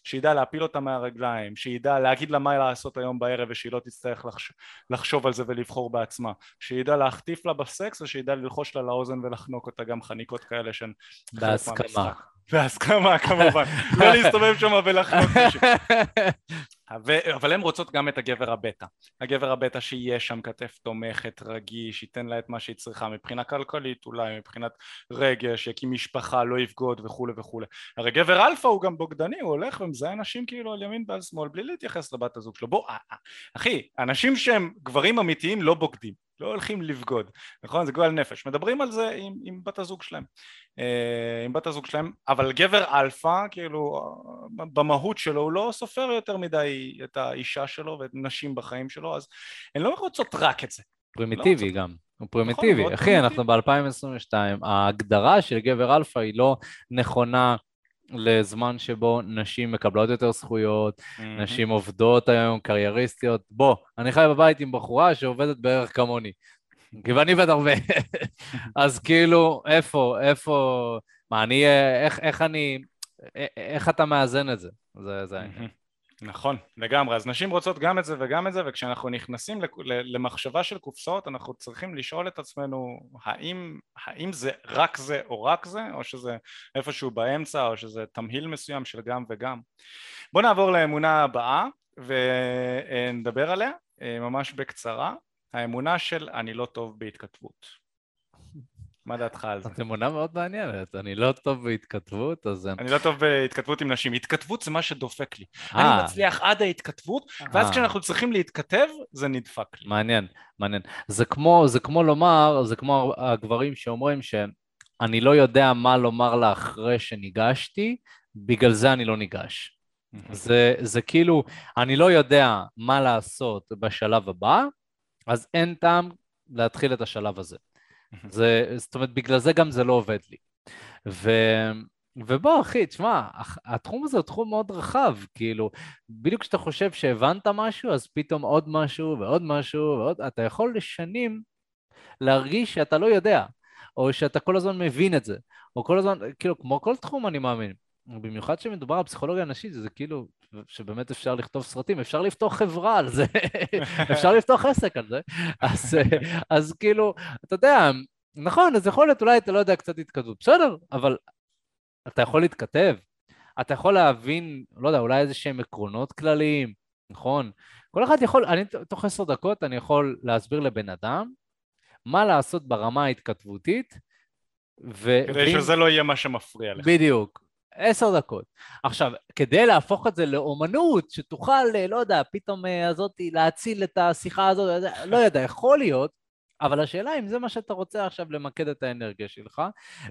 S2: שידע להפיל אותה מהרגליים, שידע להגיד לה מה לעשות היום בערב ושהיא לא תצטרך לחש... לחשוב על זה ולבחור בעצמה, שידע להחטיף לה בסקס ושידע ללחוש לה לאוזן ולחנוק אותה גם חניקות כאלה שהן
S1: בהסכמה.
S2: בהסכמה כמובן, לא להסתובב שם ולחנוק מישהו. אבל הן רוצות גם את הגבר הבטא. הגבר הבטא שיהיה שם כתף תומכת, רגיש, ייתן לה את מה שהיא צריכה מבחינה כלכלית אולי, מבחינת רגש, יקים משפחה, לא יבגוד וכולי וכולי. הרי גבר אלפא הוא גם בוגדני, הוא הולך ומזיין נשים כאילו על ימין ועל שמאל בלי להתייחס לבת הזוג שלו. בוא, אה, אה, אחי, אנשים שהם גברים אמיתיים לא בוגדים. לא הולכים לבגוד, נכון? זה גועל נפש. מדברים על זה עם, עם בת הזוג שלהם. אה, עם בת הזוג שלהם, אבל גבר אלפא, כאילו, במהות שלו הוא לא סופר יותר מדי את האישה שלו ואת נשים בחיים שלו, אז הן לא רוצות רק את זה.
S1: פרימיטיבי לא גם. הוא פרימיטיבי. נכון, אחי, אנחנו ב-2022, ההגדרה של גבר אלפא היא לא נכונה לזמן שבו נשים מקבלות יותר זכויות, mm-hmm. נשים עובדות היום, קרייריסטיות. בוא, אני חי בבית עם בחורה שעובדת בערך כמוני. כי ואני עובד הרבה. אז כאילו, איפה, איפה, מה, אני, איך, איך אני, איך אתה מאזן את זה? זה, זה העניין.
S2: נכון, לגמרי. אז נשים רוצות גם את זה וגם את זה, וכשאנחנו נכנסים למחשבה של קופסאות, אנחנו צריכים לשאול את עצמנו האם, האם זה רק זה או רק זה, או שזה איפשהו באמצע, או שזה תמהיל מסוים של גם וגם. בואו נעבור לאמונה הבאה ונדבר עליה ממש בקצרה. האמונה של אני לא טוב בהתכתבות. מה דעתך על זה?
S1: זאת אמונה מאוד מעניינת, אני לא טוב בהתכתבות, אז...
S2: אני לא טוב בהתכתבות עם נשים. התכתבות זה מה שדופק לי. אני אה. מצליח עד ההתכתבות, ואז אה. כשאנחנו צריכים להתכתב, זה נדפק לי.
S1: מעניין, מעניין. זה כמו, זה כמו לומר, זה כמו הגברים שאומרים שאני לא יודע מה לומר לה אחרי שניגשתי, בגלל זה אני לא ניגש. זה, זה כאילו, אני לא יודע מה לעשות בשלב הבא, אז אין טעם להתחיל את השלב הזה. זה, זאת אומרת, בגלל זה גם זה לא עובד לי. ו... ובוא אחי, תשמע, התחום הזה הוא תחום מאוד רחב, כאילו, בדיוק כשאתה חושב שהבנת משהו, אז פתאום עוד משהו ועוד משהו ועוד, אתה יכול לשנים להרגיש שאתה לא יודע, או שאתה כל הזמן מבין את זה, או כל הזמן, כאילו, כמו כל תחום אני מאמין, במיוחד כשמדובר על פסיכולוגיה נשית, זה כאילו, שבאמת אפשר לכתוב סרטים, אפשר לפתוח חברה על זה, אפשר לפתוח עסק על זה, אז, אז כאילו, אתה יודע, נכון, אז יכול להיות, אולי אתה לא יודע קצת התכתבות, בסדר, אבל אתה יכול להתכתב, אתה יכול להבין, לא יודע, אולי איזה שהם עקרונות כלליים, נכון? כל אחד יכול, אני תוך עשר דקות אני יכול להסביר לבן אדם מה לעשות ברמה ההתכתבותית,
S2: ו... כדי ואם... שזה לא יהיה מה שמפריע לך.
S1: בדיוק, עשר דקות. עכשיו, כדי להפוך את זה לאומנות, שתוכל, אה, לא יודע, פתאום אה, הזאתי להציל את השיחה הזאת, לא יודע, יכול להיות, אבל השאלה אם זה מה שאתה רוצה עכשיו למקד את האנרגיה שלך,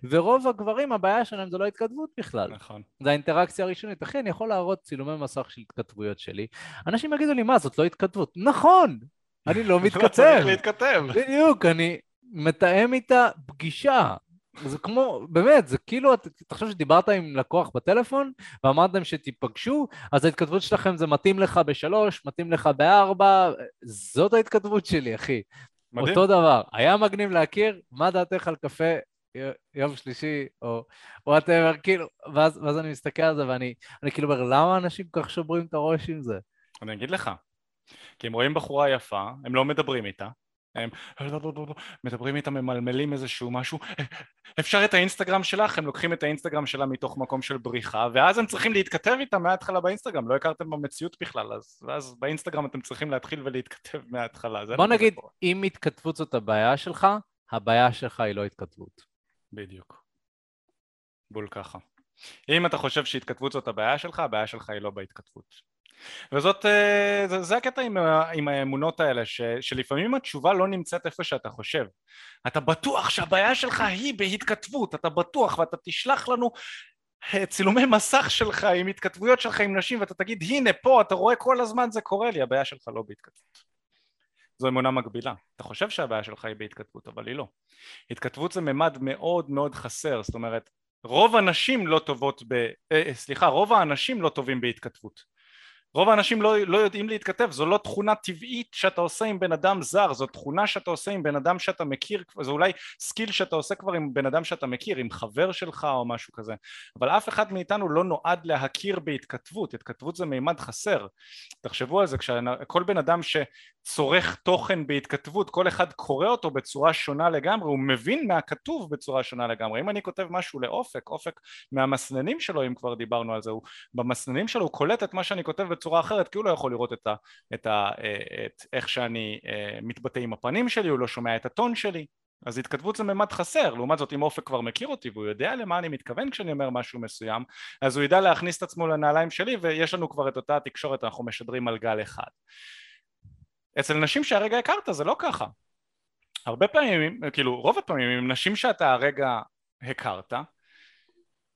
S1: ורוב הגברים, הבעיה שלהם זה לא התכתבות בכלל.
S2: נכון.
S1: זה האינטראקציה הראשונית. אחי, אני יכול להראות צילומי מסך של התכתבויות שלי, אנשים יגידו לי, מה, זאת לא התכתבות. נכון! אני לא מתכתב. לא צריך
S2: להתכתב.
S1: בדיוק, אני מתאם איתה פגישה. זה כמו, באמת, זה כאילו, אתה חושב שדיברת עם לקוח בטלפון ואמרתם שתיפגשו, אז ההתכתבות שלכם זה מתאים לך בשלוש, מתאים לך בארבע, זאת ההתכתבות שלי, אחי. מדהים. אותו דבר. היה מגניב להכיר, מה דעתך על קפה יום שלישי, או וואטאבר, כאילו, ואז, ואז אני מסתכל על זה ואני אני כאילו אומר, למה אנשים כל כך שוברים את הראש עם זה?
S2: אני אגיד לך, כי הם רואים בחורה יפה, הם לא מדברים איתה, הם מדברים איתם, ממלמלים איזשהו משהו, אפשר את האינסטגרם שלך, הם לוקחים את האינסטגרם שלה מתוך מקום של בריחה, ואז הם צריכים להתכתב איתם מההתחלה באינסטגרם, לא הכרתם במציאות בכלל, אז, ואז באינסטגרם אתם צריכים להתחיל ולהתכתב מההתחלה.
S1: בוא נגיד, אם התכתבות זאת הבעיה שלך, הבעיה שלך היא לא התכתבות.
S2: בדיוק. בול ככה. אם אתה חושב שהתכתבות זאת הבעיה שלך, הבעיה שלך היא לא בהתכתבות. וזאת, אה, זה, זה הקטע עם, עם האמונות האלה, ש, שלפעמים התשובה לא נמצאת איפה שאתה חושב. אתה בטוח שהבעיה שלך היא בהתכתבות, אתה בטוח, ואתה תשלח לנו אה, צילומי מסך שלך עם התכתבויות שלך עם נשים, ואתה תגיד, הנה פה, אתה רואה כל הזמן זה קורה לי, הבעיה שלך לא בהתכתבות. זו אמונה מקבילה. אתה חושב שהבעיה שלך היא בהתכתבות, אבל היא לא. התכתבות זה ממד מאוד מאוד חסר, זאת אומרת, רוב הנשים לא טובות ב... אה, סליחה, רוב האנשים לא טובים בהתכתבות. רוב האנשים לא, לא יודעים להתכתב, זו לא תכונה טבעית שאתה עושה עם בן אדם זר, זו תכונה שאתה עושה עם בן אדם שאתה מכיר, זה אולי skill שאתה עושה כבר עם בן אדם שאתה מכיר, עם חבר שלך או משהו כזה, אבל אף אחד מאיתנו לא נועד להכיר בהתכתבות, התכתבות זה מימד חסר, תחשבו על זה, כל בן אדם שצורך תוכן בהתכתבות, כל אחד קורא אותו בצורה שונה לגמרי, הוא מבין מהכתוב בצורה שונה לגמרי, אם אני כותב משהו לאופק, אופק מהמסננים שלו אם כבר דיברנו על זה, הוא במסננים שלו הוא קולט את מה שאני כותב בצורה אחרת כי הוא לא יכול לראות את, ה, את, ה, אה, את איך שאני אה, מתבטא עם הפנים שלי, הוא לא שומע את הטון שלי. אז התכתבות זה ממד חסר, לעומת זאת אם אופק כבר מכיר אותי והוא יודע למה אני מתכוון כשאני אומר משהו מסוים אז הוא ידע להכניס את עצמו לנעליים שלי ויש לנו כבר את אותה התקשורת, אנחנו משדרים על גל אחד. אצל נשים שהרגע הכרת זה לא ככה. הרבה פעמים, כאילו רוב הפעמים עם נשים שאתה הרגע הכרת,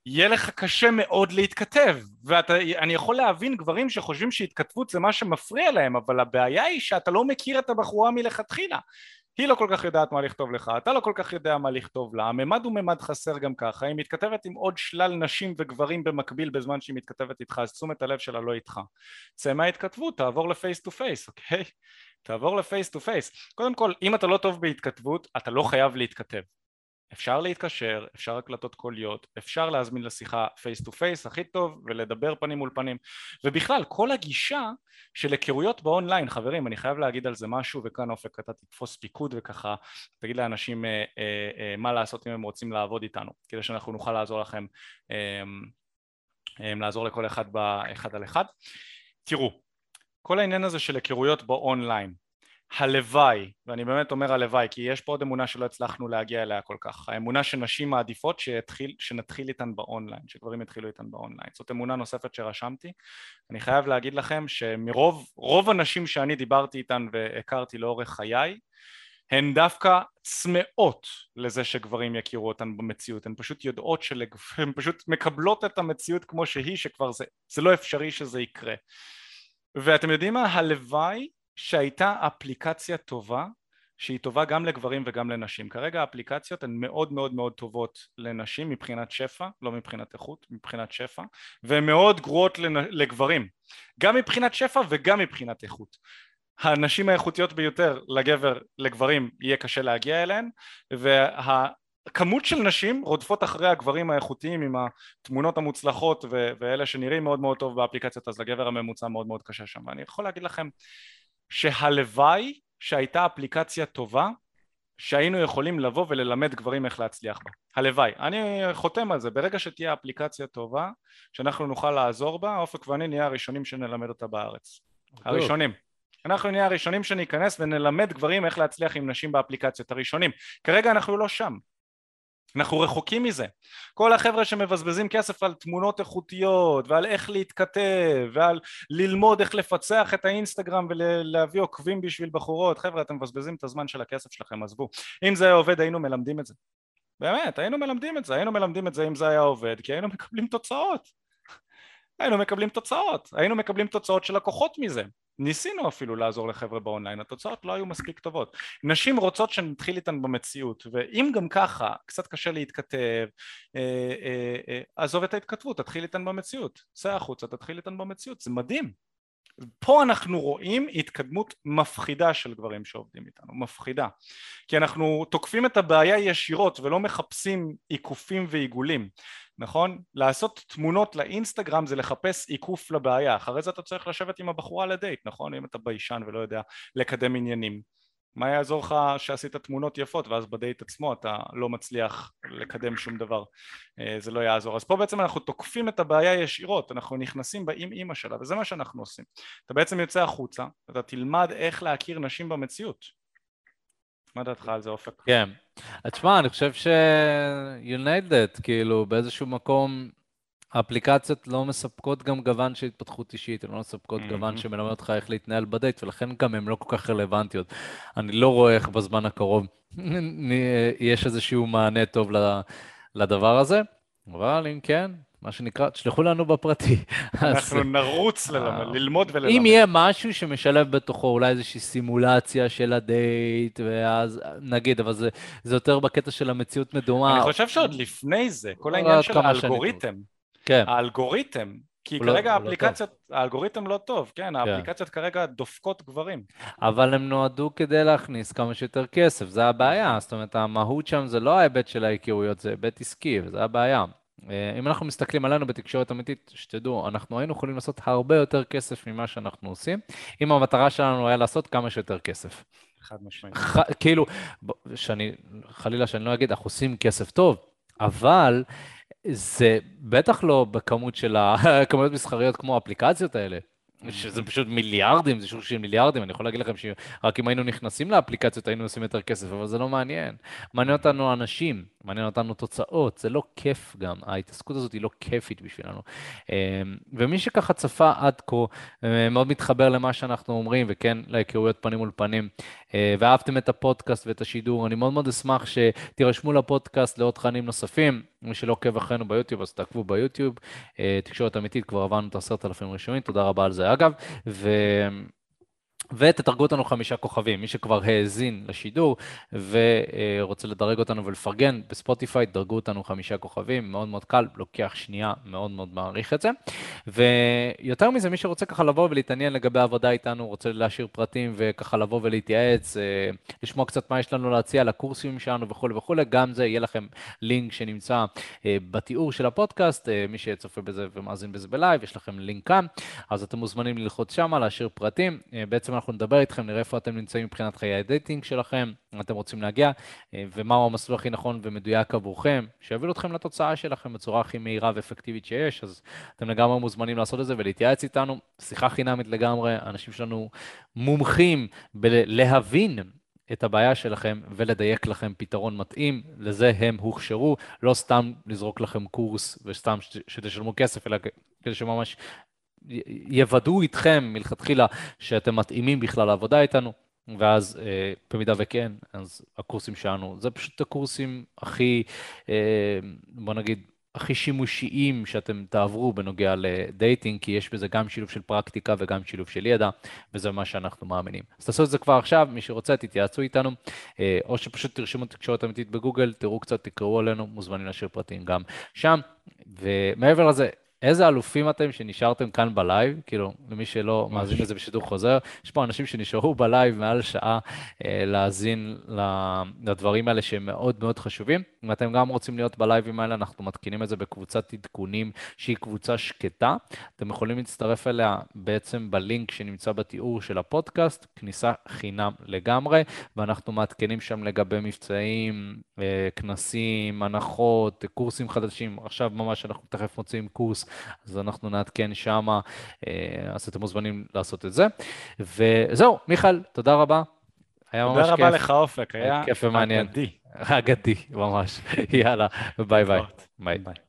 S2: יהיה לך קשה מאוד להתכתב ואני יכול להבין גברים שחושבים שהתכתבות זה מה שמפריע להם אבל הבעיה היא שאתה לא מכיר את הבחורה מלכתחילה היא לא כל כך יודעת מה לכתוב לך, אתה לא כל כך יודע מה לכתוב לה, הממד הוא ממד חסר גם ככה, היא מתכתבת עם עוד שלל נשים וגברים במקביל בזמן שהיא מתכתבת איתך, אז תשומת הלב שלה לא איתך. צא מההתכתבות, תעבור ל face to face, אוקיי? תעבור ל face to face. קודם כל, אם אתה לא טוב בהתכתבות, אתה לא חייב להתכתב. אפשר להתקשר, אפשר הקלטות קוליות, אפשר להזמין לשיחה face to face הכי טוב ולדבר פנים מול פנים. ובכלל כל הגישה של היכרויות באונליין חברים אני חייב להגיד על זה משהו וכאן אופק אתה תתפוס פיקוד וככה תגיד לאנשים אה, אה, אה, מה לעשות אם הם רוצים לעבוד איתנו כדי שאנחנו נוכל לעזור לכם אה, אה, לעזור לכל אחד באחד על אחד. תראו כל העניין הזה של היכרויות באונליין הלוואי, ואני באמת אומר הלוואי, כי יש פה עוד אמונה שלא הצלחנו להגיע אליה כל כך, האמונה שנשים מעדיפות שיתחיל, שנתחיל איתן באונליין, שגברים יתחילו איתן באונליין, זאת אמונה נוספת שרשמתי, אני חייב להגיד לכם שמרוב, רוב הנשים שאני דיברתי איתן והכרתי לאורך חיי, הן דווקא צמאות לזה שגברים יכירו אותן במציאות, הן פשוט יודעות, שלג... הן פשוט מקבלות את המציאות כמו שהיא, שכבר זה, זה לא אפשרי שזה יקרה. ואתם יודעים מה? הלוואי שהייתה אפליקציה טובה שהיא טובה גם לגברים וגם לנשים. כרגע האפליקציות הן מאוד מאוד מאוד טובות לנשים מבחינת שפע, לא מבחינת איכות, מבחינת שפע, והן מאוד גרועות לגברים, גם מבחינת שפע וגם מבחינת איכות. הנשים האיכותיות ביותר לגבר, לגברים, יהיה קשה להגיע אליהן, וה... כמות של נשים רודפות אחרי הגברים האיכותיים עם התמונות המוצלחות ו- ואלה שנראים מאוד מאוד טוב באפליקציות אז לגבר הממוצע מאוד מאוד קשה שם ואני יכול להגיד לכם שהלוואי שהייתה אפליקציה טובה שהיינו יכולים לבוא וללמד גברים איך להצליח בה. הלוואי. אני חותם על זה. ברגע שתהיה אפליקציה טובה, שאנחנו נוכל לעזור בה, אופק ואני נהיה הראשונים שנלמד אותה בארץ. הראשונים. אנחנו נהיה הראשונים שניכנס ונלמד גברים איך להצליח עם נשים באפליקציות. הראשונים. כרגע אנחנו לא שם. אנחנו רחוקים מזה. כל החבר'ה שמבזבזים כסף על תמונות איכותיות ועל איך להתכתב ועל ללמוד איך לפצח את האינסטגרם ולהביא עוקבים בשביל בחורות, חבר'ה אתם מבזבזים את הזמן של הכסף שלכם, עזבו. אם זה היה עובד היינו מלמדים את זה. באמת, היינו מלמדים את זה, היינו מלמדים את זה אם זה היה עובד, כי היינו מקבלים תוצאות. היינו מקבלים תוצאות, היינו מקבלים תוצאות של לקוחות מזה. ניסינו אפילו לעזור לחבר'ה באונליין, התוצאות לא היו מספיק טובות. נשים רוצות שנתחיל איתן במציאות, ואם גם ככה קצת קשה להתכתב, אה, אה, אה, עזוב את ההתכתבות, תתחיל איתן במציאות, צא החוצה, תתחיל איתן במציאות, זה מדהים. פה אנחנו רואים התקדמות מפחידה של גברים שעובדים איתנו, מפחידה. כי אנחנו תוקפים את הבעיה ישירות ולא מחפשים עיקופים ועיגולים. נכון? לעשות תמונות לאינסטגרם זה לחפש עיקוף לבעיה, אחרי זה אתה צריך לשבת עם הבחורה לדייט, נכון? אם אתה ביישן ולא יודע לקדם עניינים. מה יעזור לך שעשית תמונות יפות ואז בדייט עצמו אתה לא מצליח לקדם שום דבר, אה, זה לא יעזור. אז פה בעצם אנחנו תוקפים את הבעיה ישירות, אנחנו נכנסים בה עם אימא שלה וזה מה שאנחנו עושים. אתה בעצם יוצא החוצה, אתה תלמד איך להכיר נשים במציאות. מה דעתך על זה אופק?
S1: כן, תשמע, אני חושב ש... you nailed it, כאילו באיזשהו מקום האפליקציות לא מספקות גם גוון של התפתחות אישית, הן לא מספקות mm-hmm. גוון שמלמד אותך איך להתנהל בדייט, ולכן גם הן לא כל כך רלוונטיות. אני לא רואה איך בזמן הקרוב יש איזשהו מענה טוב לדבר הזה, אבל אם כן, מה שנקרא, תשלחו לנו בפרטי.
S2: אנחנו נרוץ ללמד, ללמוד וללמד.
S1: אם יהיה משהו שמשלב בתוכו אולי איזושהי סימולציה של הדייט, ואז נגיד, אבל זה, זה יותר בקטע של המציאות מדומה.
S2: אני חושב שעוד לפני זה, כל העניין של האלגוריתם. כן. האלגוריתם, כי לא- כרגע לא, האפליקציות, לא האלגוריתם לא טוב, כן, כן, האפליקציות כרגע דופקות גברים.
S1: אבל הם נועדו כדי להכניס כמה שיותר כסף, זה הבעיה, זאת אומרת, המהות שם זה לא ההיבט של ההיכרויות, זה היבט עסקי, וזה הבעיה. אה, אם אנחנו מסתכלים עלינו בתקשורת אמיתית, שתדעו, אנחנו היינו יכולים לעשות הרבה יותר כסף ממה שאנחנו עושים, אם המטרה שלנו היה לעשות כמה שיותר כסף.
S2: חד משמעית.
S1: כאילו, שאני, חלילה שאני לא אגיד, אנחנו עושים כסף טוב, אבל זה בטח לא בכמות של הכמויות מסחריות כמו האפליקציות האלה. שזה פשוט מיליארדים, זה שוק של מיליארדים, אני יכול להגיד לכם שרק אם היינו נכנסים לאפליקציות היינו עושים יותר כסף, אבל זה לא מעניין. מעניין אותנו אנשים, מעניין אותנו תוצאות, זה לא כיף גם, ההתעסקות הזאת היא לא כיפית בשבילנו. אמ, ומי שככה צפה עד כה, אה, מאוד מתחבר למה שאנחנו אומרים, וכן, להיכרויות פנים מול פנים, אה, ואהבתם את הפודקאסט ואת השידור, אני מאוד מאוד אשמח שתירשמו לפודקאסט לעוד תכנים נוספים. מי שלא עוקב אחרינו ביוטיוב, אז תעקבו ביוטיוב. אה, תקשורת אמיתית, כבר עברנו את עשרת אלפים ראשונים, תודה רבה על זה אגב. ו... ותתרגו אותנו חמישה כוכבים. מי שכבר האזין לשידור ורוצה לדרג אותנו ולפרגן בספוטיפיי, דרגו אותנו חמישה כוכבים, מאוד מאוד קל, לוקח שנייה, מאוד מאוד מעריך את זה. ויותר מזה, מי שרוצה ככה לבוא ולהתעניין לגבי העבודה איתנו, רוצה להשאיר פרטים וככה לבוא ולהתייעץ, אה, לשמוע קצת מה יש לנו להציע לקורסים שלנו וכולי וכולי, גם זה יהיה לכם לינק שנמצא אה, בתיאור של הפודקאסט, אה, מי שצופה בזה ומאזין בזה בלייב, יש לכם לינק כאן, אז אתם מוזמנים ללחוץ שמה, להשאיר פרטים. בעצם אנחנו נדבר איתכם, נראה איפה אתם נמצאים מבחינת חיי ה dating שלכם, אם אתם רוצים להגיע, אה, ומהו המסלול הכי נכון ומדויק עבורכם, שיוביל אתכם לתוצאה שלכם בצורה הכי מהירה ואפקטיבית שיש, אז אתם לגמרי מוזמנים לעשות את זה ולהתייעץ איתנו. שיחה חינמית לגמרי, האנשים שלנו מומחים בלהבין את הבעיה שלכם ולדייק לכם פתרון מתאים, לזה הם הוכשרו, לא סתם לזרוק לכם קורס וסתם שתשלמו כסף, אלא כדי שממש יוודאו איתכם מלכתחילה שאתם מתאימים בכלל לעבודה איתנו, ואז אה, במידה וכן, אז הקורסים שלנו, זה פשוט הקורסים הכי, אה, בוא נגיד, הכי שימושיים שאתם תעברו בנוגע לדייטינג, כי יש בזה גם שילוב של פרקטיקה וגם שילוב של ידע, וזה מה שאנחנו מאמינים. אז תעשו את זה כבר עכשיו, מי שרוצה, תתייעצו איתנו, אה, או שפשוט תרשמו תקשורת אמיתית בגוגל, תראו קצת, תקראו עלינו, מוזמנים להשאיר פרטים גם שם. ומעבר לזה, איזה אלופים אתם שנשארתם כאן בלייב, כאילו, למי שלא מאזין לזה בשידור חוזר, יש פה אנשים שנשארו בלייב מעל שעה אה, להאזין לדברים האלה שהם מאוד מאוד חשובים. אם אתם גם רוצים להיות בלייבים האלה, אנחנו מעדכנים את זה בקבוצת עדכונים שהיא קבוצה שקטה. אתם יכולים להצטרף אליה בעצם בלינק שנמצא בתיאור של הפודקאסט, כניסה חינם לגמרי, ואנחנו מעדכנים שם לגבי מבצעים, אה, כנסים, הנחות, קורסים חדשים. עכשיו ממש אנחנו תכף מוצאים קורס אז אנחנו נעדכן שמה, אה, אז אתם מוזמנים לעשות את זה. וזהו, מיכאל, תודה רבה.
S2: היה ממש כיף. תודה רבה לך, אופק, היה
S1: כיף ומעניין.
S2: אגדי.
S1: אגדי, ממש. יאללה, ביי ביי. ביי.